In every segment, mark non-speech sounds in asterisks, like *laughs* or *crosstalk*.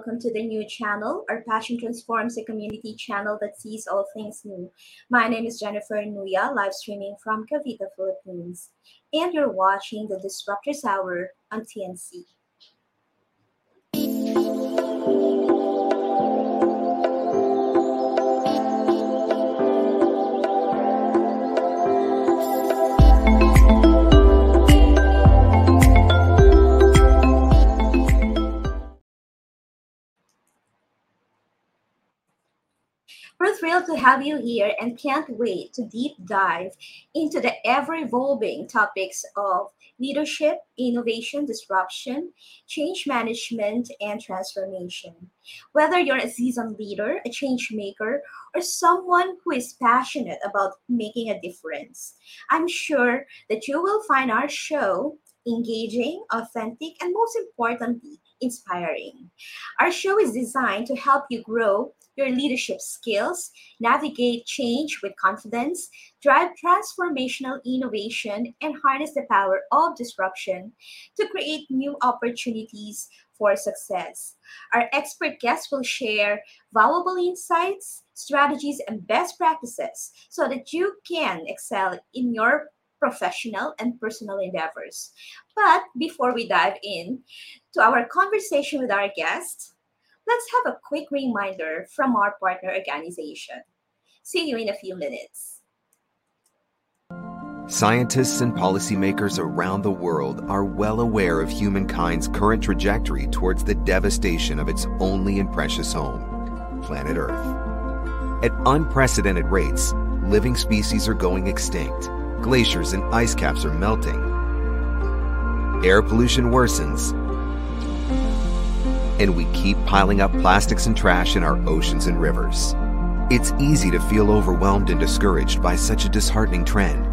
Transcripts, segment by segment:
Welcome to the new channel. Our passion transforms a community channel that sees all things new. My name is Jennifer Nuya, live streaming from Cavite, Philippines. And you're watching the Disruptors Hour on TNC. Thrilled to have you here and can't wait to deep dive into the ever evolving topics of leadership, innovation, disruption, change management, and transformation. Whether you're a seasoned leader, a change maker, or someone who is passionate about making a difference, I'm sure that you will find our show engaging, authentic, and most importantly, inspiring. Our show is designed to help you grow your leadership skills, navigate change with confidence, drive transformational innovation, and harness the power of disruption to create new opportunities for success. Our expert guests will share valuable insights, strategies, and best practices so that you can excel in your professional and personal endeavors. But before we dive in to our conversation with our guests, let's have a quick reminder from our partner organization. See you in a few minutes. Scientists and policymakers around the world are well aware of humankind's current trajectory towards the devastation of its only and precious home, planet Earth. At unprecedented rates, living species are going extinct, glaciers and ice caps are melting, air pollution worsens, and we keep piling up plastics and trash in our oceans and rivers. It's easy to feel overwhelmed and discouraged by such a disheartening trend,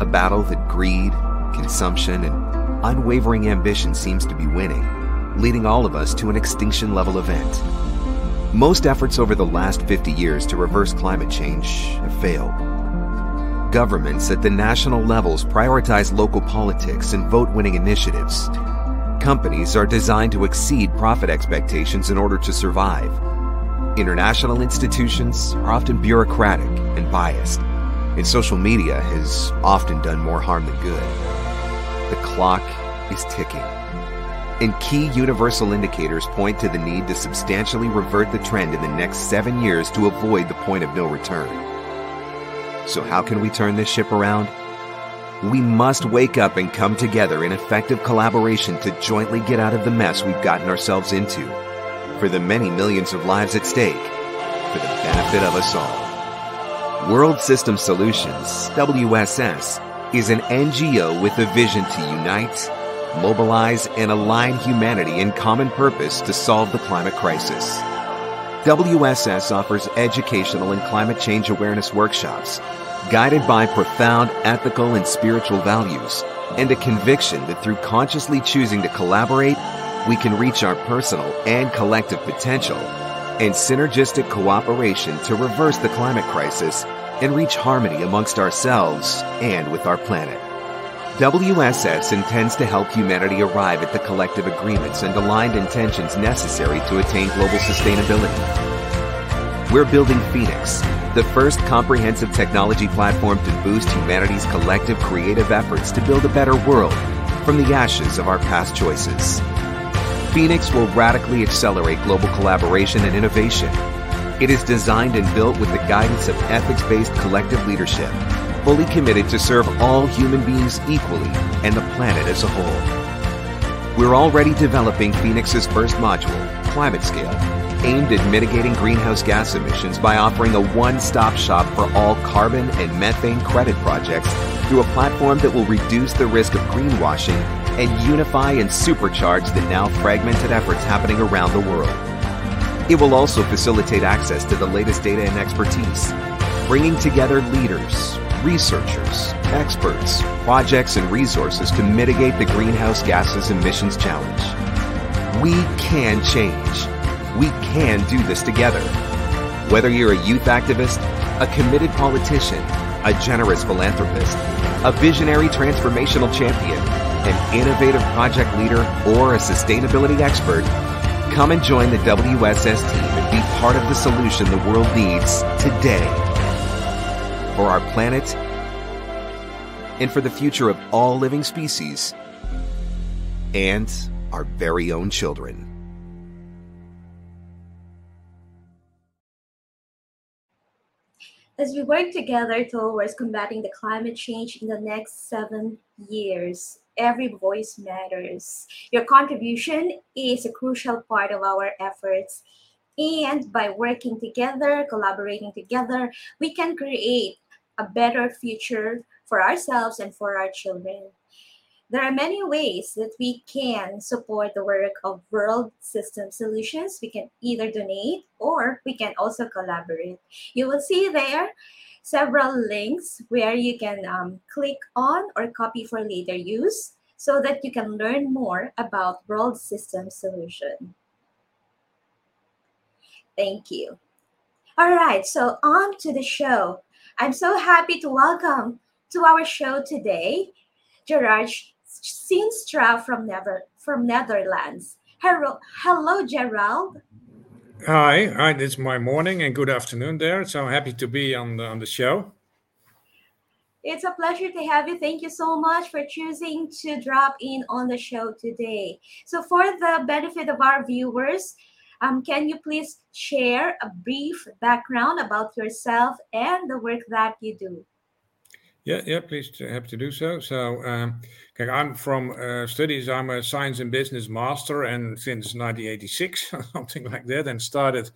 a battle that greed, consumption, and unwavering ambition seems to be winning, leading all of us to an extinction level event. Most efforts over the last 50 years to reverse climate change have failed. Governments at the national levels prioritize local politics and vote winning initiatives Companies are designed to exceed profit expectations in order to survive. International institutions are often bureaucratic and biased, and social media has often done more harm than good. The clock is ticking, and key universal indicators point to the need to substantially revert the trend in the next seven years to avoid the point of no return. So, how can we turn this ship around? We must wake up and come together in effective collaboration to jointly get out of the mess we've gotten ourselves into. For the many millions of lives at stake, for the benefit of us all. World System Solutions, WSS, is an NGO with a vision to unite, mobilize, and align humanity in common purpose to solve the climate crisis. WSS offers educational and climate change awareness workshops guided by profound ethical and spiritual values, and a conviction that through consciously choosing to collaborate, we can reach our personal and collective potential, and synergistic cooperation to reverse the climate crisis and reach harmony amongst ourselves and with our planet. WSS intends to help humanity arrive at the collective agreements and aligned intentions necessary to attain global sustainability. We're building Phoenix, the first comprehensive technology platform to boost humanity's collective creative efforts to build a better world from the ashes of our past choices. Phoenix will radically accelerate global collaboration and innovation, It is designed and built with the guidance of ethics based collective leadership, fully committed to serve all human beings equally and the planet as a whole. We're already developing Phoenix's first module, Climate Scale, aimed at mitigating greenhouse gas emissions by offering a one stop shop for all carbon and methane credit projects through a platform that will reduce the risk of greenwashing and unify and supercharge the now fragmented efforts happening around the world. It will also facilitate access to the latest data and expertise, bringing together leaders, researchers, experts, projects, and resources to mitigate the greenhouse gases emissions challenge. We can change. We can do this together. Whether you're a youth activist, a committed politician, a generous philanthropist, a visionary transformational champion, an innovative project leader, or a sustainability expert, come and join the WSS team and be part of the solution the world needs today. For our planet and for the future of all living species and our very own children. As we work together towards combating the climate change in the next seven years, every voice matters. Your contribution is a crucial part of our efforts. And by working together, collaborating together, we can create a better future for ourselves and for our children. There are many ways that we can support the work of World System Solutions. We can either donate or we can also collaborate. You will see there several links where you can um, click on or copy for later use so that you can learn more about World System Solution. Thank you. All right, so on to the show. I'm so happy to welcome to our show today Gerard Scheenstra from Never from Netherlands. Hello, hello, Gerald. Hi, hi. It's my morning and good afternoon there. So happy to be on the on the show. It's a pleasure to have you. Thank you so much for choosing to drop in on the show today. So, for the benefit of our viewers, um, can you please share a brief background about yourself and the work that you do? Yeah, yeah, please happy to do so. So, um, I'm from uh, studies. I'm a science and business master, and since 1986, *laughs* something like that, and started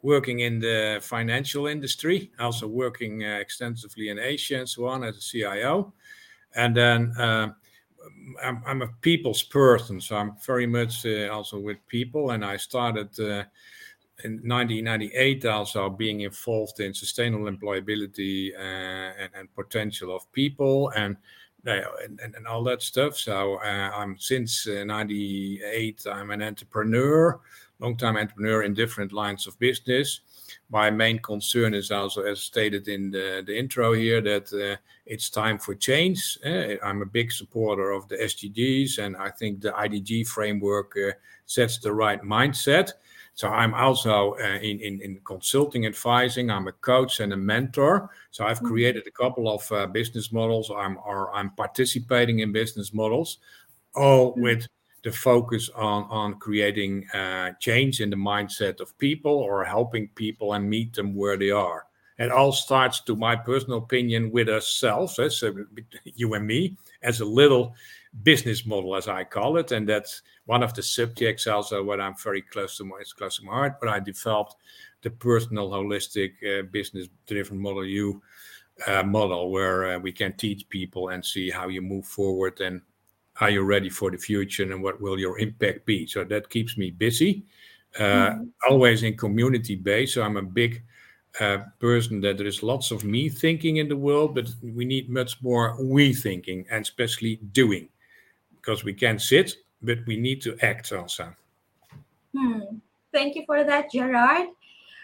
working in the financial industry. Also working uh, extensively in Asia and so on as a CIO, and then. Uh, I'm, I'm, a people's person, so I'm very much uh, also with people. And I started uh, in 1998 also being involved in sustainable employability uh, and, and, potential of people and, uh, and, and all that stuff. So uh, I'm since uh, 98 I'm an entrepreneur, long time entrepreneur in different lines of business. My main concern is also, as stated in the, the intro here, that uh, it's time for change. I'm a big supporter of the SDGs, and I think the IDG framework sets the right mindset so I'm also uh, in, in, in consulting advising. I'm a coach and a mentor. So I've mm-hmm. created a couple of uh, business models. I'm or I'm participating in business models, all mm-hmm. with the focus on on creating uh, change in the mindset of people or helping people and meet them where they are. It all starts, to my personal opinion, with ourselves, eh, so you and me, as a little business model, as I call it, and that's one of the subjects also what I'm very close to my it's close to my heart. But I developed the personal holistic uh, business driven model you uh, model where uh, we can teach people and see how you move forward and are you ready for the future and what will your impact be. So that keeps me busy. Uh, mm-hmm. Always in community based. So I'm a big uh, person that there is lots of me thinking in the world, but we need much more we thinking and especially doing because we can't sit, but we need to act also. Hmm. Thank you for that, Gerard.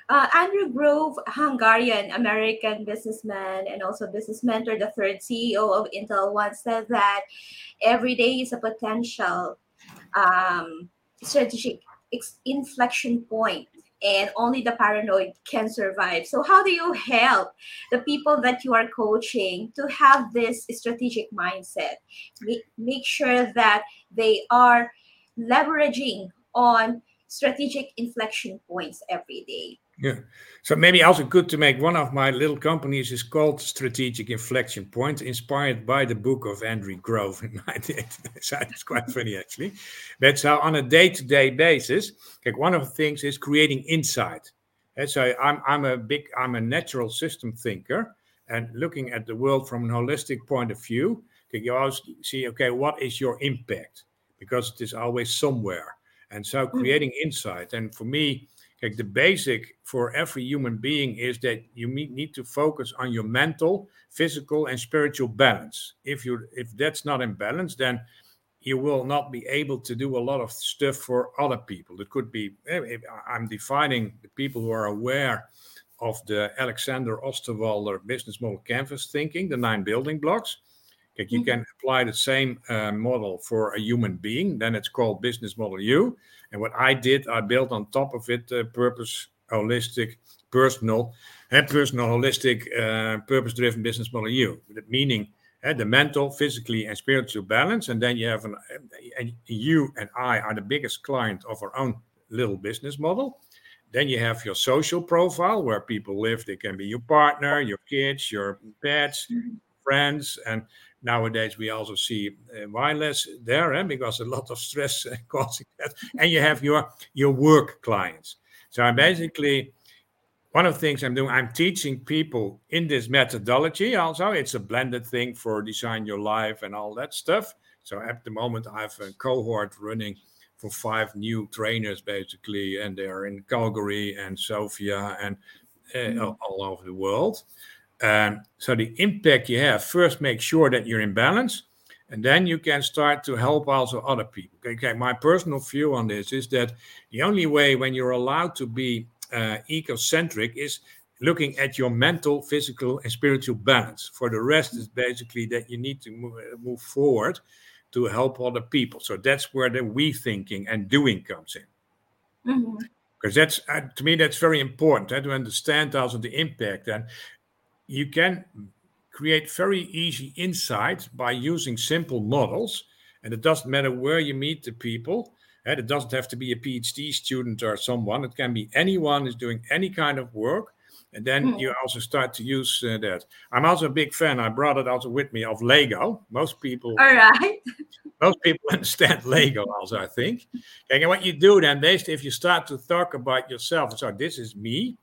Uh, Andrew Grove, Hungarian American businessman and also business mentor, the third CEO of Intel, once said that every day is a potential um, strategic inflection point and only the paranoid can survive. So, how do you help the people that you are coaching to have this strategic mindset? Make, sure that they are leveraging on strategic inflection points every day. Yeah. So maybe also good to make one of my little companies is called Strategic Inflection Point, inspired by the book of Andrew Grove in *laughs* 1989. so it's quite funny actually. That's how on a day-to-day basis, like one of the things is creating insight. And so I'm I'm a big I'm a natural system thinker and looking at the world from an holistic point of view. You always see, okay, what is your impact? Because it is always somewhere. And so mm-hmm. creating insight. And for me, like the basic for every human being is that you need to focus on your mental, physical, and spiritual balance. If you if that's not in balance, then you will not be able to do a lot of stuff for other people. It could be eh, I'm defining the people who are aware of the Alexander Osterwalder business model canvas thinking, the nine building blocks. Like you mm-hmm. can apply the same uh, model for a human being, then it's called business model You. And what I did, I built on top of it uh, purpose, holistic, personal, and personal, holistic, uh, purpose-driven business model You. Meaning uh, the mental, physically, and spiritual balance. And then you have an, and you and I are the biggest client of our own little business model. Then you have your social profile where people live. They can be your partner, your kids, your pets, mm-hmm. friends, and nowadays we also see uh, wireless there eh, because a lot of stress *laughs* causing that. And you have your your work clients. So i'm basically one of the things I'm doing, I'm teaching people in this methodology. Also, it's a blended thing for design your life and all that stuff. So at the moment, I have a cohort running for five new trainers basically, and they're in Calgary and Sofia and uh, mm. all over the world. Um, so the impact you have first make sure that you're in balance, and then you can start to help also other people. Okay, my personal view on this is that the only way when you're allowed to be uh, ecocentric is looking at your mental, physical, and spiritual balance. For the rest, is basically that you need to move, move forward to help other people. So that's where the we thinking and doing comes in. Mm-hmm because that's uh, to me that's very important uh, to understand also the impact and you can create very easy insight by using simple models and it doesn't matter where you meet the people and it doesn't have to be a phd student or someone it can be anyone who's doing any kind of work and then mm. you also start to use uh, that. I'm also a big fan. I brought it also with me of Lego. Most people, all right, *laughs* most people understand Lego also. I think. And what you do then, basically, if you start to talk about yourself, so this is me.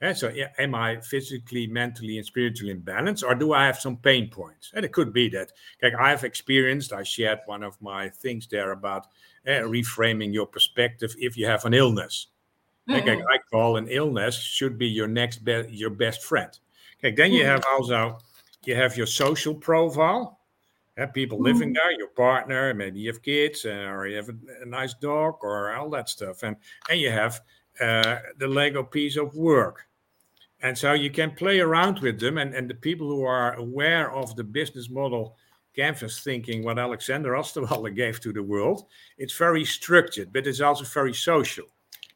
And so, am I physically, mentally, and spiritually in balance, or do I have some pain points? And it could be that. Like I have experienced. I shared one of my things there about uh, reframing your perspective if you have an illness. Mm-hmm. I call an illness should be your next be- your best friend. Okay, then you have also you have your social profile. Have people living there, your partner, maybe you have kids, uh, or you have a, a, nice dog, or all that stuff, and and you have uh, the Lego piece of work, and so you can play around with them, and and the people who are aware of the business model canvas thinking, what Alexander Osterwalder *laughs* gave to the world, it's very structured, but it's also very social.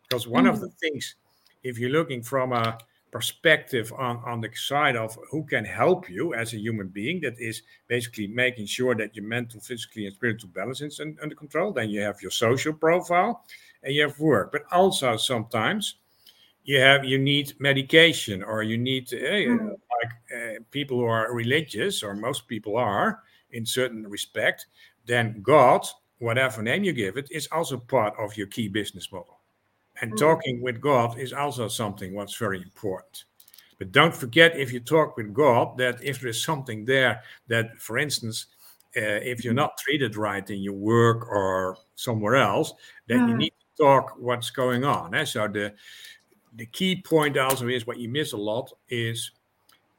Because one mm of the things, if you're looking from a perspective on, on the side of who can help you as a human being, that is basically making sure that your mental, physically, and spiritual balance is under control. Then you have your social profile and you have work. But also sometimes you have you need medication or you need mm like uh, people who are religious or most people are in certain respect then god whatever name you give it is also part of your key business model and mm. talking with God is also something what's very important. But don't forget, if you talk with God, that if there's something there that, for instance, uh, if you're not treated right in your work or somewhere else, then mm. you need to talk what's going on. Eh? So the the key point also is what you miss a lot is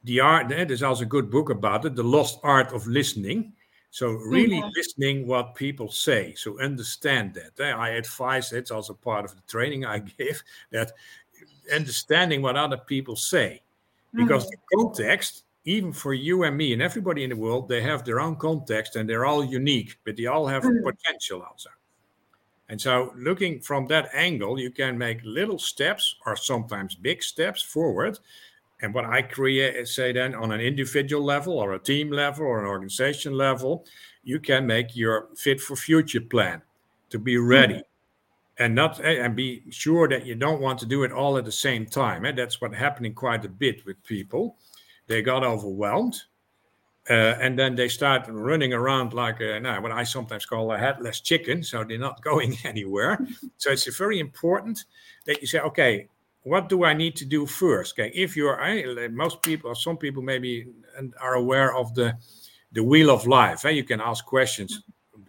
the art. Eh? There's also a good book about it, the lost art of listening. So really mm-hmm. listening what people say. So understand that. Eh, I advise it's also part of the training I *laughs* give that understanding what other people say. Because mm-hmm. the context, even for you and me and everybody in the world, they have their own context and they're all unique, but they all have mm-hmm. potential also. And so, looking from that angle, you can make little steps or sometimes big steps forward and what I create, is say then on an individual level or a team level or an organization level, you can make your fit for future plan to be ready. and not eh, and be sure that you don't want to do it all at the same time. And that's what happening quite a bit with people. They got overwhelmed, uh, and then they start running around like a, now what I sometimes call a headless chicken. So they're not *laughs* going anywhere. so it's very important that you say, okay, what do I need to do first? Okay, if you're most people or some people maybe are aware of the the wheel of life. Eh? You can ask questions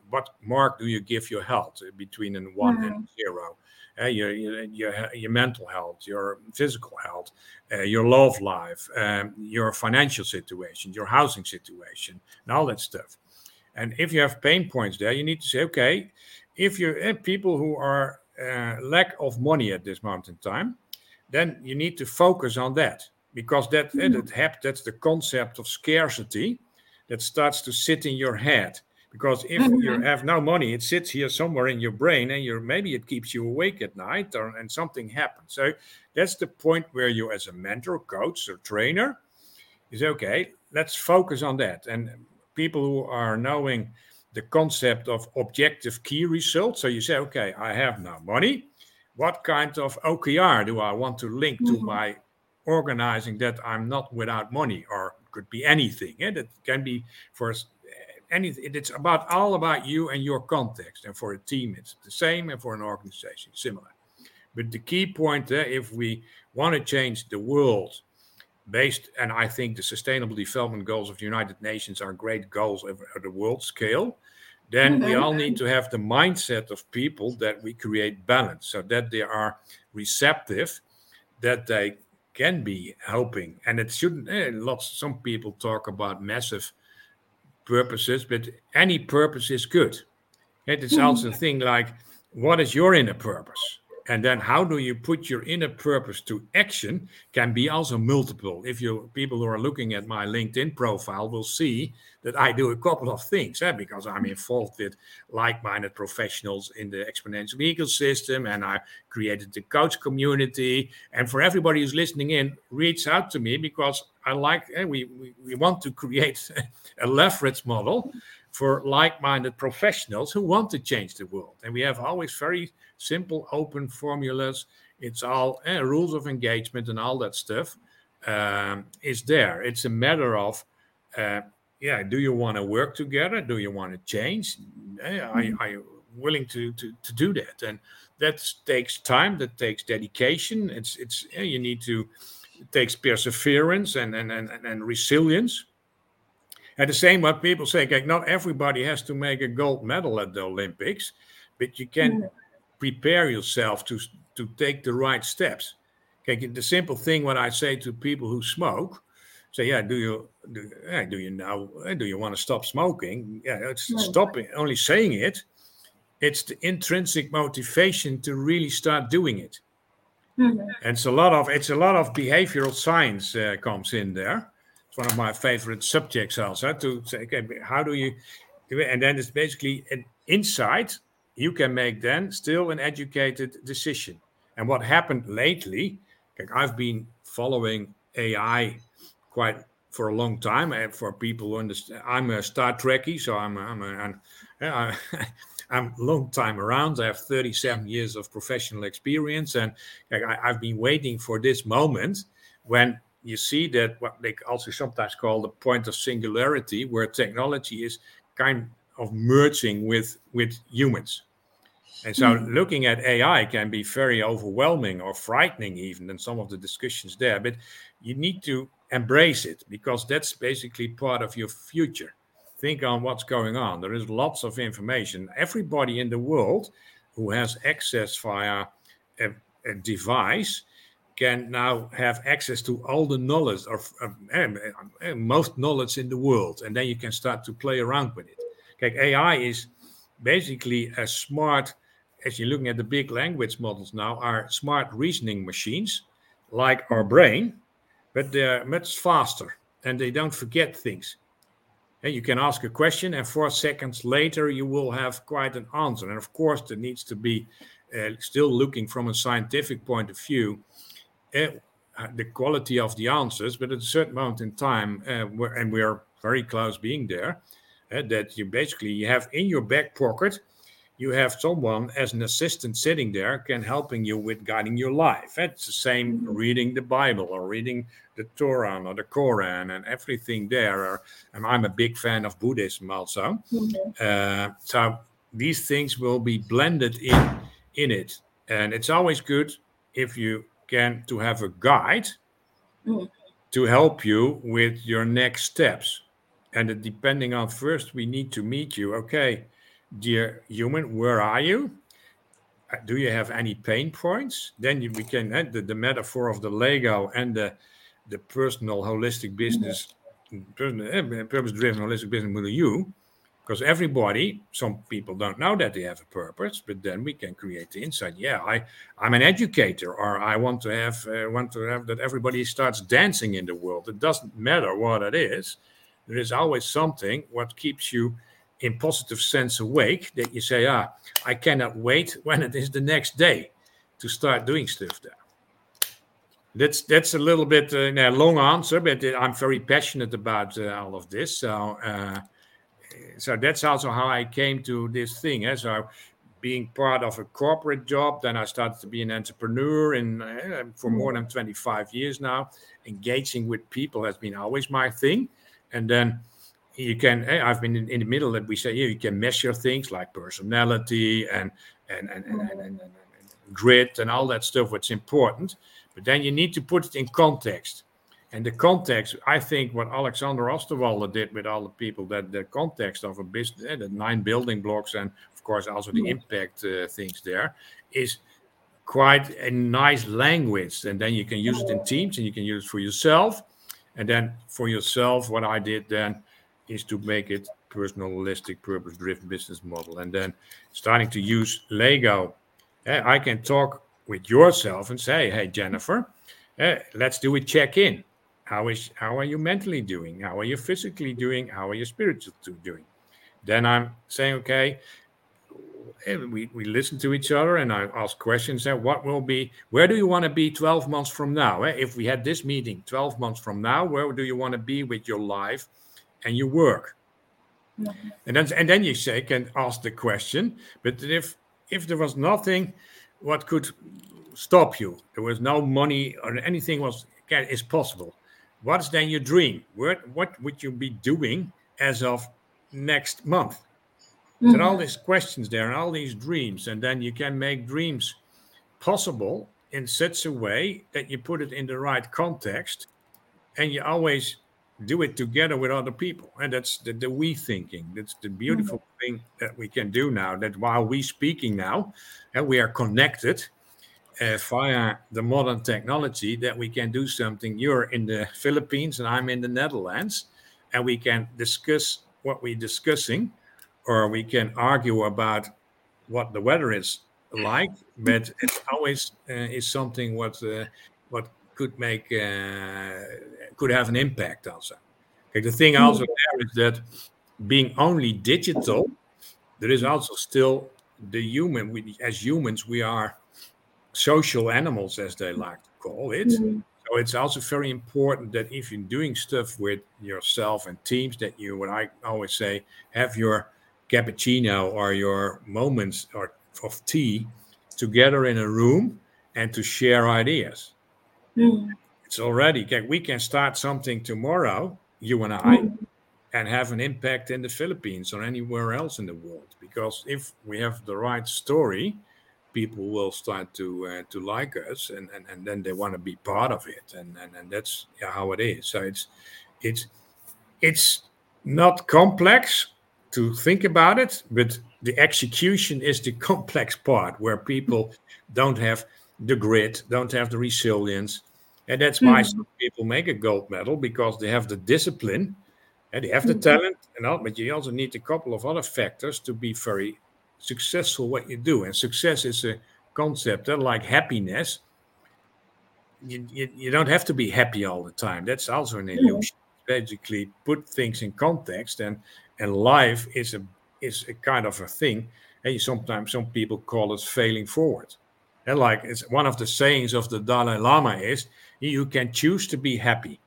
what mark do you give your health between an one mm-hmm. and zero? Uh, your, your, your mental health, your physical health, uh, your love life, um, your financial situation, your housing situation, and all that stuff. And if you have pain points there, you need to say, okay, if you're people who are uh, lack of money at this moment in time, then you need to focus on that because that, mm-hmm. that that's the concept of scarcity that starts to sit in your head because if mm-hmm. you have no money it sits here somewhere in your brain and you're maybe it keeps you awake at night or and something happens so that's the point where you as a mentor coach or trainer is okay let's focus on that and people who are knowing the concept of objective key results so you say okay i have no money what kind of okr do i want to link mm-hmm. to my organizing that i'm not without money or could be anything yeah? that can be for anything. It's about all about you and your context. And for a team, it's the same, and for an organization, similar. But the key point there, if we want to change the world based, and I think the Sustainable Development Goals of the United Nations are great goals at the world scale, then mm-hmm. we all need to have the mindset of people that we create balance so that they are receptive, that they can be helping. And it shouldn't, eh, lots, some people talk about massive purposes, but any purpose is good. It is hmm. also a thing like, what is your inner purpose? And then how do you put your inner purpose to action can be also multiple. If you people who are looking at my LinkedIn profile will see that I do a couple of things eh, because I'm involved with like-minded professionals in the exponential ecosystem and I created the coach community. And for everybody who's listening in, reach out to me because I like eh, we, we, we want to create *laughs* a leverage model for like-minded professionals who want to change the world. And we have always very simple, open formulas. It's all eh, rules of engagement and all that stuff um, is there. It's a matter of, uh, yeah, do you want to work together? Do you want to change? Eh, are, mm-hmm. are, you willing to, to, to do that? And that takes time. That takes dedication. It's it's yeah, you need to it takes perseverance and and, and, and resilience. At the same what people say, like not everybody has to make a gold medal at the Olympics, but you can mm-hmm prepare yourself to to take the right steps. Okay, the simple thing what I say to people who smoke, say, yeah, do you do, yeah, do you now do you want to stop smoking? Yeah, it's no. stopping. Only saying it, it's the intrinsic motivation to really start doing it. Mm-hmm. And it's a lot of it's a lot of behavioral science uh, comes in there. It's one of my favorite subjects also to say, okay, how do you do it? And then it's basically an insight you can make then still an educated decision. And what happened lately, like I've been following AI quite for a long time. And for people who understand, I'm a Star Trekkie, so I'm I'm a, I'm, *laughs* I'm, a long time around. I have 37 years of professional experience, and I, I've been waiting for this moment when you see that what they also sometimes call the point of singularity, where technology is kind of merging with with humans and so mm. looking at AI can be very overwhelming or frightening, even in some of the discussions there. But you need to embrace it because that's basically part of your future. Think on what's going on. There is lots of information. Everybody in the world who has access via a, a device can now have access to all the knowledge of uh, most knowledge in the world, and then you can start to play around with it. Okay, AI is basically a smart as you're looking at the big language models now, are smart reasoning machines like our brain, but they're much faster and they don't forget things. And you can ask a question, and four seconds later, you will have quite an answer. And of course, there needs to be uh, still looking from a scientific point of view. Uh, the quality of the answers, but at a certain moment in time, uh, and we're very close being there, uh, that you basically you have in your back pocket you have someone as an assistant sitting there can helping you with guiding your life. It's the same Mhm. reading the Bible or reading the Torah or the Koran and everything there. And I'm a big fan of Buddhism also. Mhm. Uh, so these things will be blended in in it, and it's always good if you can to have a guide Mm. to help you with your next steps. And depending on first, we need to meet you. Okay, dear human, where are you? Uh, Do you have any pain points? Then you, we can uh, the, the metaphor of the Lego and the the personal holistic business, personal, purpose-driven holistic business with you because everybody some people don't know that they have a purpose but then we can create the insight yeah i i'm an educator or i want to have uh, want to have that everybody starts dancing in the world. It doesn't matter what it is. There is always something what keeps you in positive sense awake that you say ah i cannot wait *laughs* when it is the next day to start doing stuff there. That's that's a little bit uh, yeah, long answer but uh, i'm very passionate about uh, all of this. So uh, so that's also how I came to this thing. Eh? So being part of a corporate job, then I started to be an entrepreneur in uh, for more than 25 years now. Engaging with people has been always my thing, and then you can. eh, I've been in, in the middle that we say yeah, you can measure things like personality and and and, and, and, and, and, and grit and all that stuff. What's important, but then you need to put it in context. And the context, I think, what Alexander Osterwalder did with all the people, that the context of a business, eh, the nine building blocks, and of course also the impact uh, things there, is quite a nice language. And then you can use it in teams, and you can use it for yourself. And then for yourself, what I did then is to make it personalistic, purpose-driven business model. And then starting to use Lego, eh, I can talk with yourself and say, "Hey, Jennifer, eh, let's do a check-in." How is how are you mentally doing? How are you physically doing? How are you spiritually doing? Then i'm saying okay eh, we, we listen to each other and i ask questions and what will be where do you want to be 12 months from now? Eh? if we had this meeting 12 months from now where do you want to be with your life and your work? Mhm. and then and then you say can ask the question but if if there was nothing what could stop you? There was no money or anything was can is possible what's then your dream? What what would you be doing as of next month? There are all mm-hmm. these questions there and all these dreams and then you can make dreams possible in such a way that you put it in the right context and you always do it together with other people and that's the, the we thinking. That's the beautiful mm-hmm. thing that we can do now that while we speaking now and we are connected uh, via the modern technology that we can do something. You're in the philippines and i'm in the netherlands and we can discuss what we're discussing or we can argue about what the weather is like but it always uh, is something what uh, what could make uh, could have an impact also. Okay, the thing also there is that being only digital there is also still the human we, as humans we are social animals as they like to call it Mhm. so it's also very important that if you're doing stuff with yourself and teams, that you, what I always say, have your cappuccino or your moments or of tea together in a room and to share ideas. Mhm. It's already we can start something tomorrow, you and I, Mhm. and have an impact in the Philippines or anywhere else in the world. Because if we have the right story, people will start to uh, to like us, and, and, and then they want to be part of it, and and, and that's yeah, how it is. So it's it's it's not complex to think about it, but the execution is the complex part where people don't have the grit, don't have the resilience. And that's why Mhm. some people make a gold medal because they have the discipline and they have the Mhm. talent, and all, but you also need a couple of other factors to be very successful what you do. And success is a concept uh, like happiness. You, you, you don't have to be happy all the time. That's also an illusion. Basically, put things in context, and and life is a is a kind of a thing. And you sometimes some people call it failing forward. And like it's one of the sayings of the Dalai Lama is you can choose to be happy.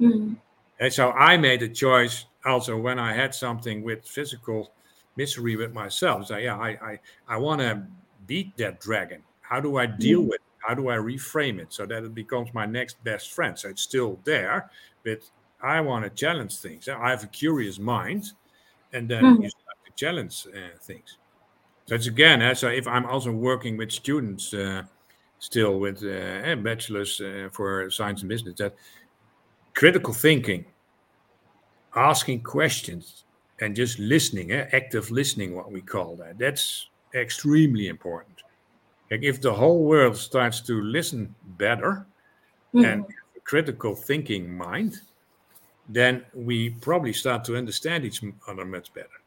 Mhm. And so I made a choice also when I had something with physical misery with myself. So yeah, I I, I want to beat that dragon. How do I deal Mm. with it? How do I reframe it so that it becomes my next best friend? So it's still there, but I want to challenge things. I have a curious mind, and then Mhm. you start to challenge uh, things. So it's again, uh, so if I'm also working with students uh, still with uh, eh, bachelors uh, for science and business, that critical thinking, asking questions, and just listening, eh, active listening, what we call that, that's extremely important. Like if the whole world starts to listen better Mhm. and critical thinking mind, then we probably start to understand each other much better.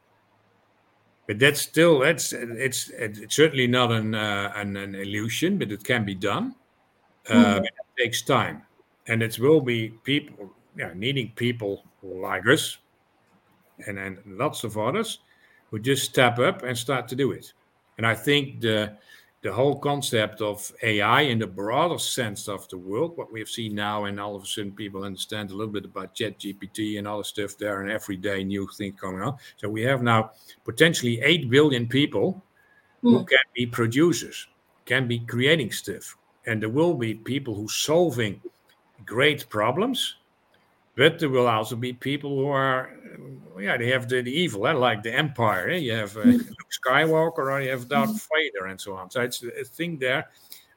But that's still that's it's it's certainly not an uh, an, an illusion, but it can be done. Uh, Mhm. but it takes time, and it will be people, yeah, needing people like us, and and lots of others who just step up and start to do it. And I think the the whole concept of AI in the broader sense of the world, what we've seen now, and all of a sudden people understand a little bit about Chat GPT and all the stuff there, and every day new things coming out. So we have now potentially eight billion people who Mm. can be producers, can be creating stuff, and there will be people who solving great problems. But there will also be people who are, uh, yeah, they have the, the evil, eh, like the Empire. eh? You have uh, Luke Skywalker, or you have Darth Vader, and so on. So it's a thing there.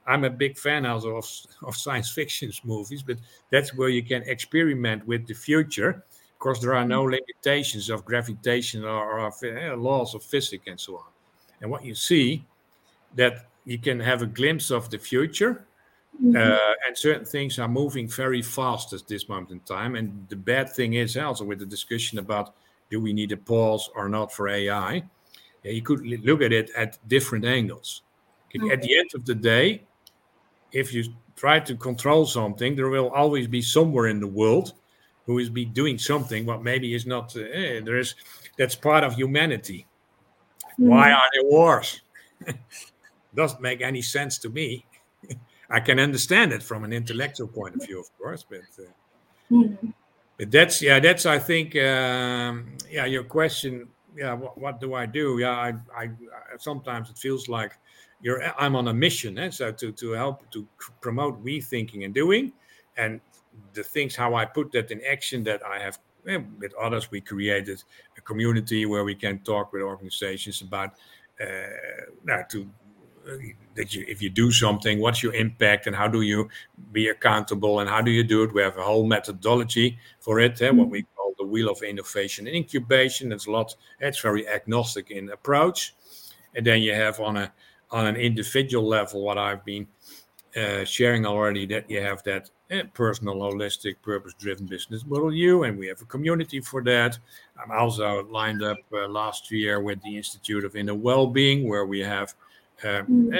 I'm a big fan also of, of science *laughs* fiction movies, but that's where you can experiment with the future. Of course, there are no limitations of gravitation or, of, eh, laws of physics and so on. And what you see that you can have a glimpse of the future, Mhm. uh, and certain things are moving very fast at this moment in time. And the bad thing is also with the discussion about do we need a pause or not for AI, yeah, you could look at it at different angles. Okay, At the end of the day, if you try to control something, there will always be somewhere in the world who is be doing something what maybe is not uh, eh, there is that's part of humanity. Why are there wars? *laughs* Doesn't make any sense to me. I can understand it from an intellectual point of view, of course, but uh, Mhm. but that's yeah, that's I think um, yeah, your question. Yeah, what, what do I do? Yeah, I, I, I sometimes it feels like you're I'm on a mission, eh? so to to help to promote we thinking and doing, and the things how I put that in action. That I have eh, with others, we created a community where we can talk with organizations about uh, now to that you if you do something, what's your impact and how do you be accountable and how do you do it? We have a whole methodology for it, eh, what we call the wheel of innovation and incubation. It's a lot. It's very agnostic in approach, and then you have on a on an individual level what I've been uh, sharing already that you have that eh, personal, holistic, purpose-driven business model. You and we have a community for that. I'm also lined up uh, last year with the Institute of Inner Wellbeing, where we have um, Mm.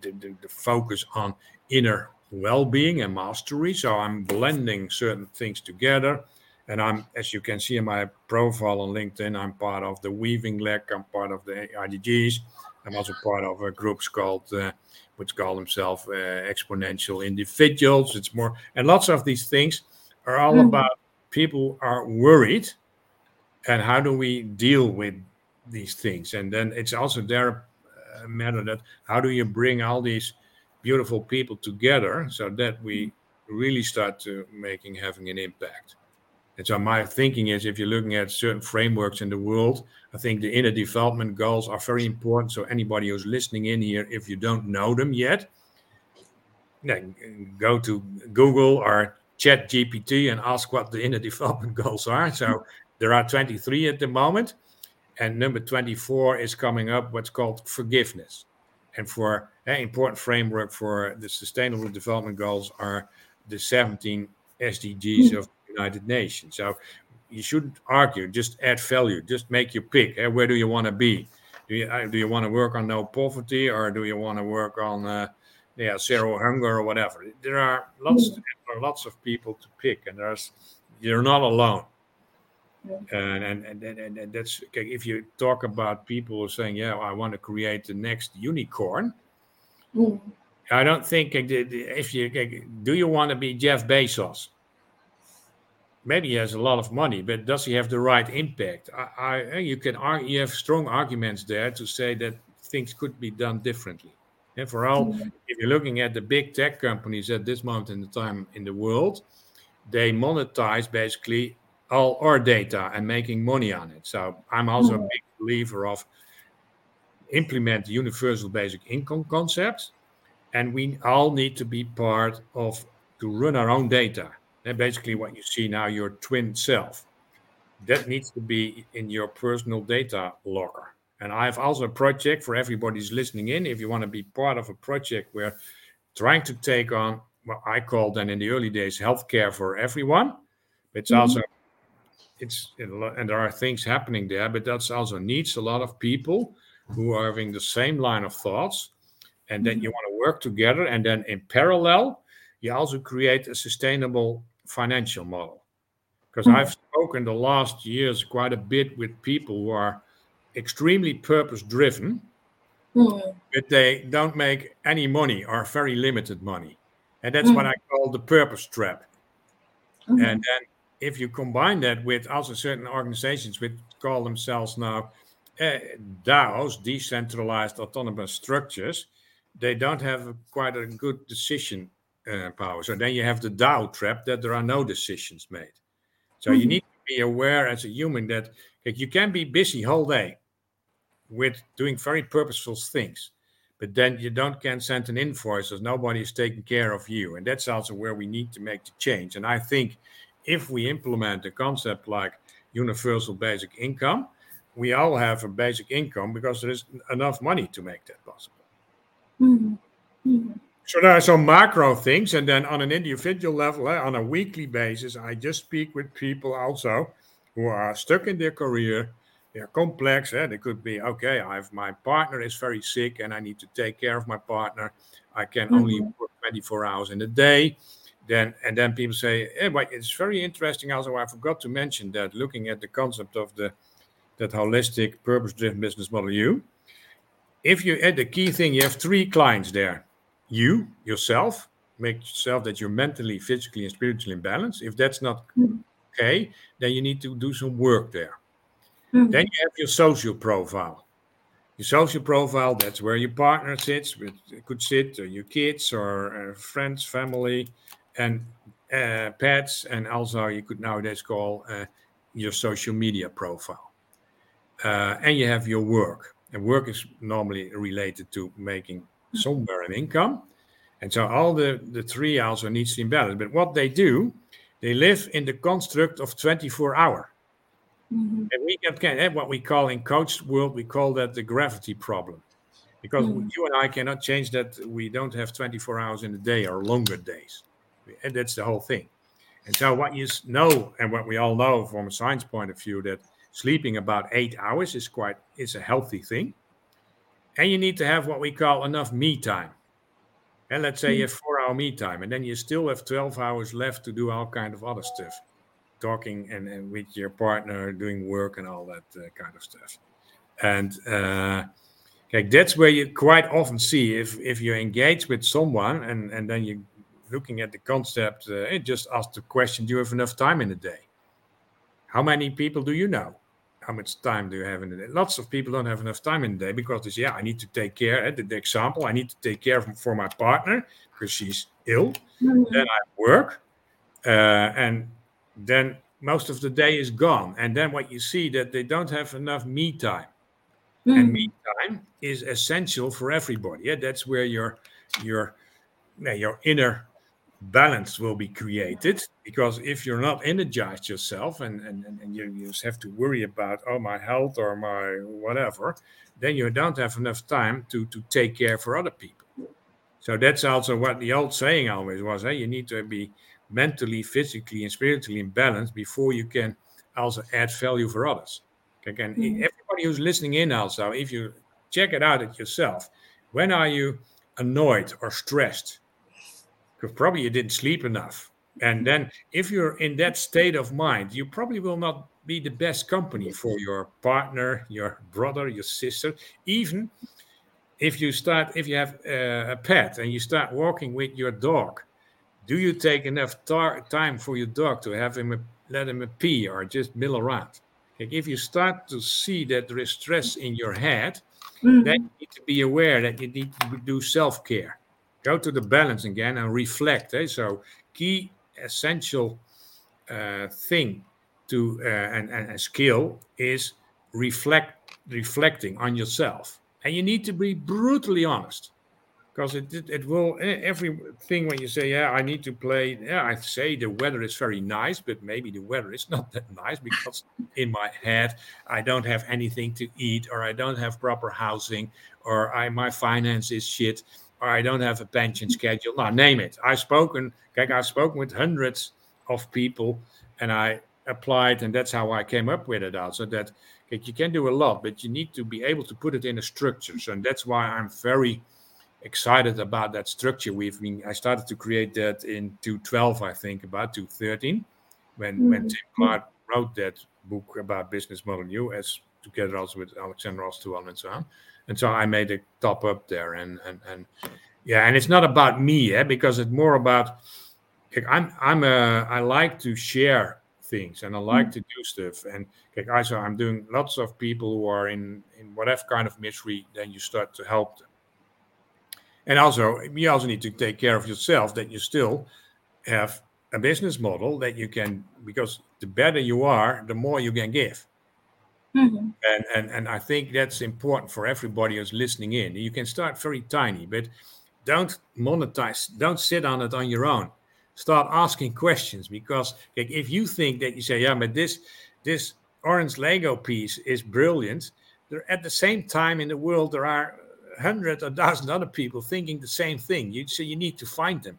the, the, the focus on inner well-being and mastery. So I'm blending certain things together. And I'm, as you can see in my profile on LinkedIn, I'm part of the Weaving Lab. I'm part of the IDGs. I'm also part of a groups called, uh, which call themselves uh, Exponential Individuals. It's more, and lots of these things are all Mhm. about people are worried, and how do we deal with these things? And then it's also their uh, matter that how do you bring all these beautiful people together so that we mm-hmm. really start to making having an impact. And so my thinking is if you're looking at certain frameworks in the world, I think the inner development goals are very important. So anybody who's listening in here, if you don't know them yet, then go to Google or Chat GPT and ask what the inner *laughs* development goals are. So mm-hmm. there are 23 at the moment, and number 24 is coming up. What's called forgiveness, and for an important framework for the Sustainable Development Goals are the 17 SDGs of the United Nations. So you shouldn't argue; just add value. Just make your pick. eh, Where do you want to be? Do you uh, do you want to work on no poverty, or do you want to work on uh, yeah zero hunger or whatever? There are lots there are lots of people to pick, and there's you're not alone. And and, and, and, that's if you talk about people saying, yeah, I want to create the next unicorn. Mm. I don't think uh, if you uh, do you want to be Jeff Bezos? maybe he has a lot of money, but does he have the right impact? I, I you can argue, you have strong arguments there to say that things could be done differently. And for all, mm-hmm. if you're looking at the big tech companies at this moment in the time in the world, they monetize basically all our data and making money on it. So I'm also a big believer of implement the universal basic income concept, and we all need to be part of to run our own data. And basically, what you see now, your twin self, that needs to be in your personal data locker. And I have also a project for everybody's listening in. If you want to be part of a project where trying to take on what I call then in the early days healthcare for everyone, it's mm-hmm. also it's and there are things happening there, but that's also needs a lot of people who are having the same line of thoughts, and then you mm-hmm. want to work together, and then in parallel, you also create a sustainable financial model. Because mm-hmm. I've spoken the last years quite a bit with people who are extremely purpose driven, mm. but they don't make any money or very limited money. And that's mm. what I call the purpose trap. Mm-hmm. And then if you combine that with also certain organizations which call themselves now uh, DAOs, decentralized autonomous structures, they don't have quite a good decision uh, power. So then you have the DAO trap that there are no decisions made. So mm-hmm. you need to be aware as a human that like, you can be busy whole day with doing very purposeful things, but then you don't can send an invoice as nobody is taking care of you. And that's also where we need to make the change. And I think if we implement a concept like universal basic income, we all have a basic income because there is enough money to make that possible. Mm-hmm. Mm-hmm. So there are some macro things, and then on an individual level, eh, on a weekly basis, I just speak with people also who are stuck in their career. They're complex. Eh? They could be okay. I have my partner is very sick, and I need to take care of my partner. I can mm-hmm. only work 24 hours in a day then and then people say, hey, but it's very interesting. Also, I forgot to mention that looking at the concept of the that holistic, purpose-driven business model, you, if you add the key thing, you have three clients there. You yourself, make yourself that you're mentally, physically, and spiritually in balance. If that's not mm-hmm. okay, then you need to do some work there. Mm-hmm. Then you have your social profile. Your social profile, that's where your partner sits, with, could sit, or your kids, or uh, friends, family, and uh, pets, and also you could nowadays call uh, your social media profile. Uh, and you have your work, and work is normally related to making somewhere an income. And so all the, the three also needs to be balanced. But what they do, they live in the construct of 24 hour. Mm-hmm. And we can have what we call in coach world, we call that the gravity problem. Because mm-hmm. you and I cannot change that we don't have 24 hours in a day or longer days and that's the whole thing. And so, what you know, and what we all know from a science point of view, that sleeping about eight hours is quite is a healthy thing. And you need to have what we call enough me time. And let's say you have four hour me time, and then you still have 12 hours left to do all kind of other stuff, talking and, and with your partner, doing work and all that uh, kind of stuff. And uh, okay, that's where you quite often see if if you engage with someone and and then you looking at the concept, uh, it just asked the question: Do you have enough time in a day? How many people do you know? How much time do you have in a day? Lots of people don't have enough time in a day because they say, "Yeah, I need to take care." Uh, the, the example: I need to take care of, for my partner because she's ill. Mm-hmm. Then I work, uh, and then most of the day is gone. And then what you see that they don't have enough me time. Mm-hmm. And me time is essential for everybody. Yeah, that's where your your your inner balance will be created because if you're not energized yourself and, and, and you, you just have to worry about oh my health or my whatever then you don't have enough time to to take care for other people so that's also what the old saying always was hey you need to be mentally physically and spiritually in balance before you can also add value for others again mm-hmm. everybody who's listening in also if you check it out at yourself when are you annoyed or stressed because probably you didn't sleep enough. And then, if you're in that state of mind, you probably will not be the best company for your partner, your brother, your sister. Even if you start, if you have a pet and you start walking with your dog, do you take enough tar- time for your dog to have him let them pee or just mill around. Like if you start to see that there is stress in your head, Mhm. then you need to be aware that you need to do self care. Go to the balance again and reflect. Eh? So, key essential uh, thing to uh, and, and, and skill is reflect reflecting on yourself, and you need to be brutally honest because it, it it will eh, everything when you say yeah I need to play yeah I say the weather is very nice but maybe the weather is *laughs* not that nice because in my head I don't have anything to eat or I don't have proper housing or I my finance is shit or I don't have a pension schedule now name it I've spoken like I've spoken with hundreds of people and I applied and that's how I came up with it also that okay, you can do a lot but you need to be able to put it in a structure so and that's why I'm very excited about that structure. We've been I started to create that in 2012, I think, about 2013, when when Mhm. Tim Clark wrote that book about business model You, as together also with Alexander Osterwalder and so on. And so I made a top up there, and and and yeah, and it's not about me, yeah, because it's more about like, I'm I'm a I like to share things and I mm. like to do stuff. And like I so I'm doing lots of people who are in in whatever kind of misery, then you start to help them. And also, you also need to take care of yourself that you still have a business model that you can, because the better you are, the more you can give. Mhm. And, and, and I think that's important for everybody who's listening in. You can start very tiny, but don't monetize, don't sit on it on your own. Start asking questions because like, if you think that you say, yeah, but this, this orange Lego piece is brilliant, there, at the same time in the world, there are hundred or thousand other people thinking the same thing. You so you need to find them.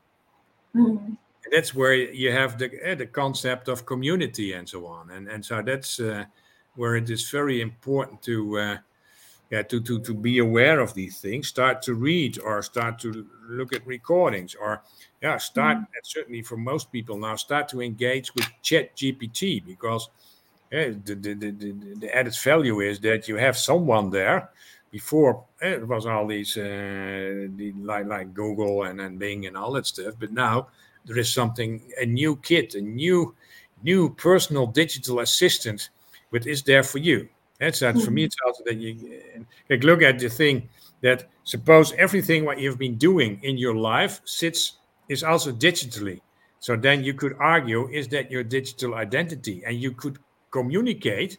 Mhm. That's where you have the eh, the concept of community and so on. And and so that's uh, where it is very important to uh, yeah to, to to be aware of these things. Start to read or start to look at recordings or yeah start and certainly for most people now start to engage with Chat GPT because. Yeah, the, the, the, the, the added value is that you have someone there before eh, it was all these uh, the, like like Google and, and Bing and all that stuff. But now there is something a new kit, a new new personal digital assistant, which is there for you. That's that for me. It's also that you like look at the thing that suppose everything what you've been doing in your life sits is also digitally. So then you could argue is that your digital identity, and you could communicate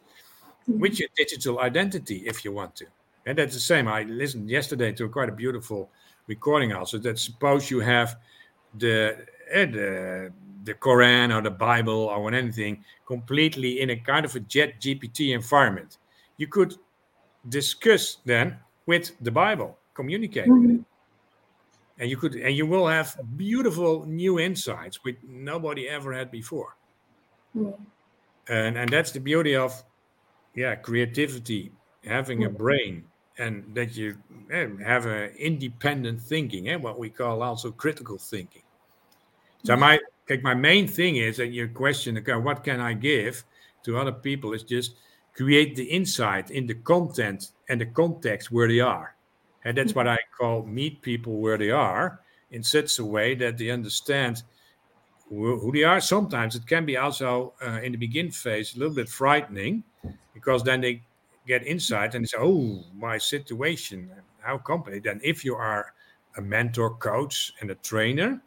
with your digital identity if you want to. And that's the same. I listened yesterday to quite a beautiful recording also that suppose you have the uh, the the Quran or the Bible or anything completely in a kind of a Chat GPT environment. You could discuss then with the Bible, communicate with it. And you could and you will have beautiful new insights which nobody ever had before. Mhm. And and that's the beauty of yeah, creativity, having a brain and that you eh, have a independent thinking and what we call also critical thinking so my like my main thing is that your question okay what can i give to other people is just create the insight in the content and the context where they are and that's what i call meet people where they are in such a way that they understand who who they are sometimes it can be also uh, in the begin phase a little bit frightening because then they get insight and they say, oh, my situation, how company. Then if you are a mentor, coach, and a trainer,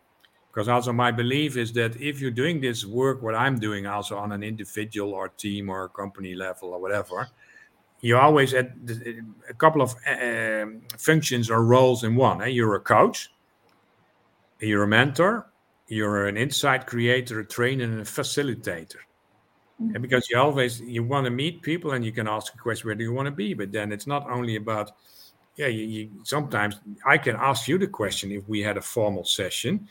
because also my belief is that if you're doing this work, what I'm doing also on an individual or team or company level or whatever, you always at a couple of um, functions or roles in one. eh? You're a coach, you're a mentor, you're an insight creator, a trainer, and a facilitator. And because you always you want to meet people and you can ask a question where do you want to be but then it's not only about yeah you, you sometimes i can ask you the question if we had a formal session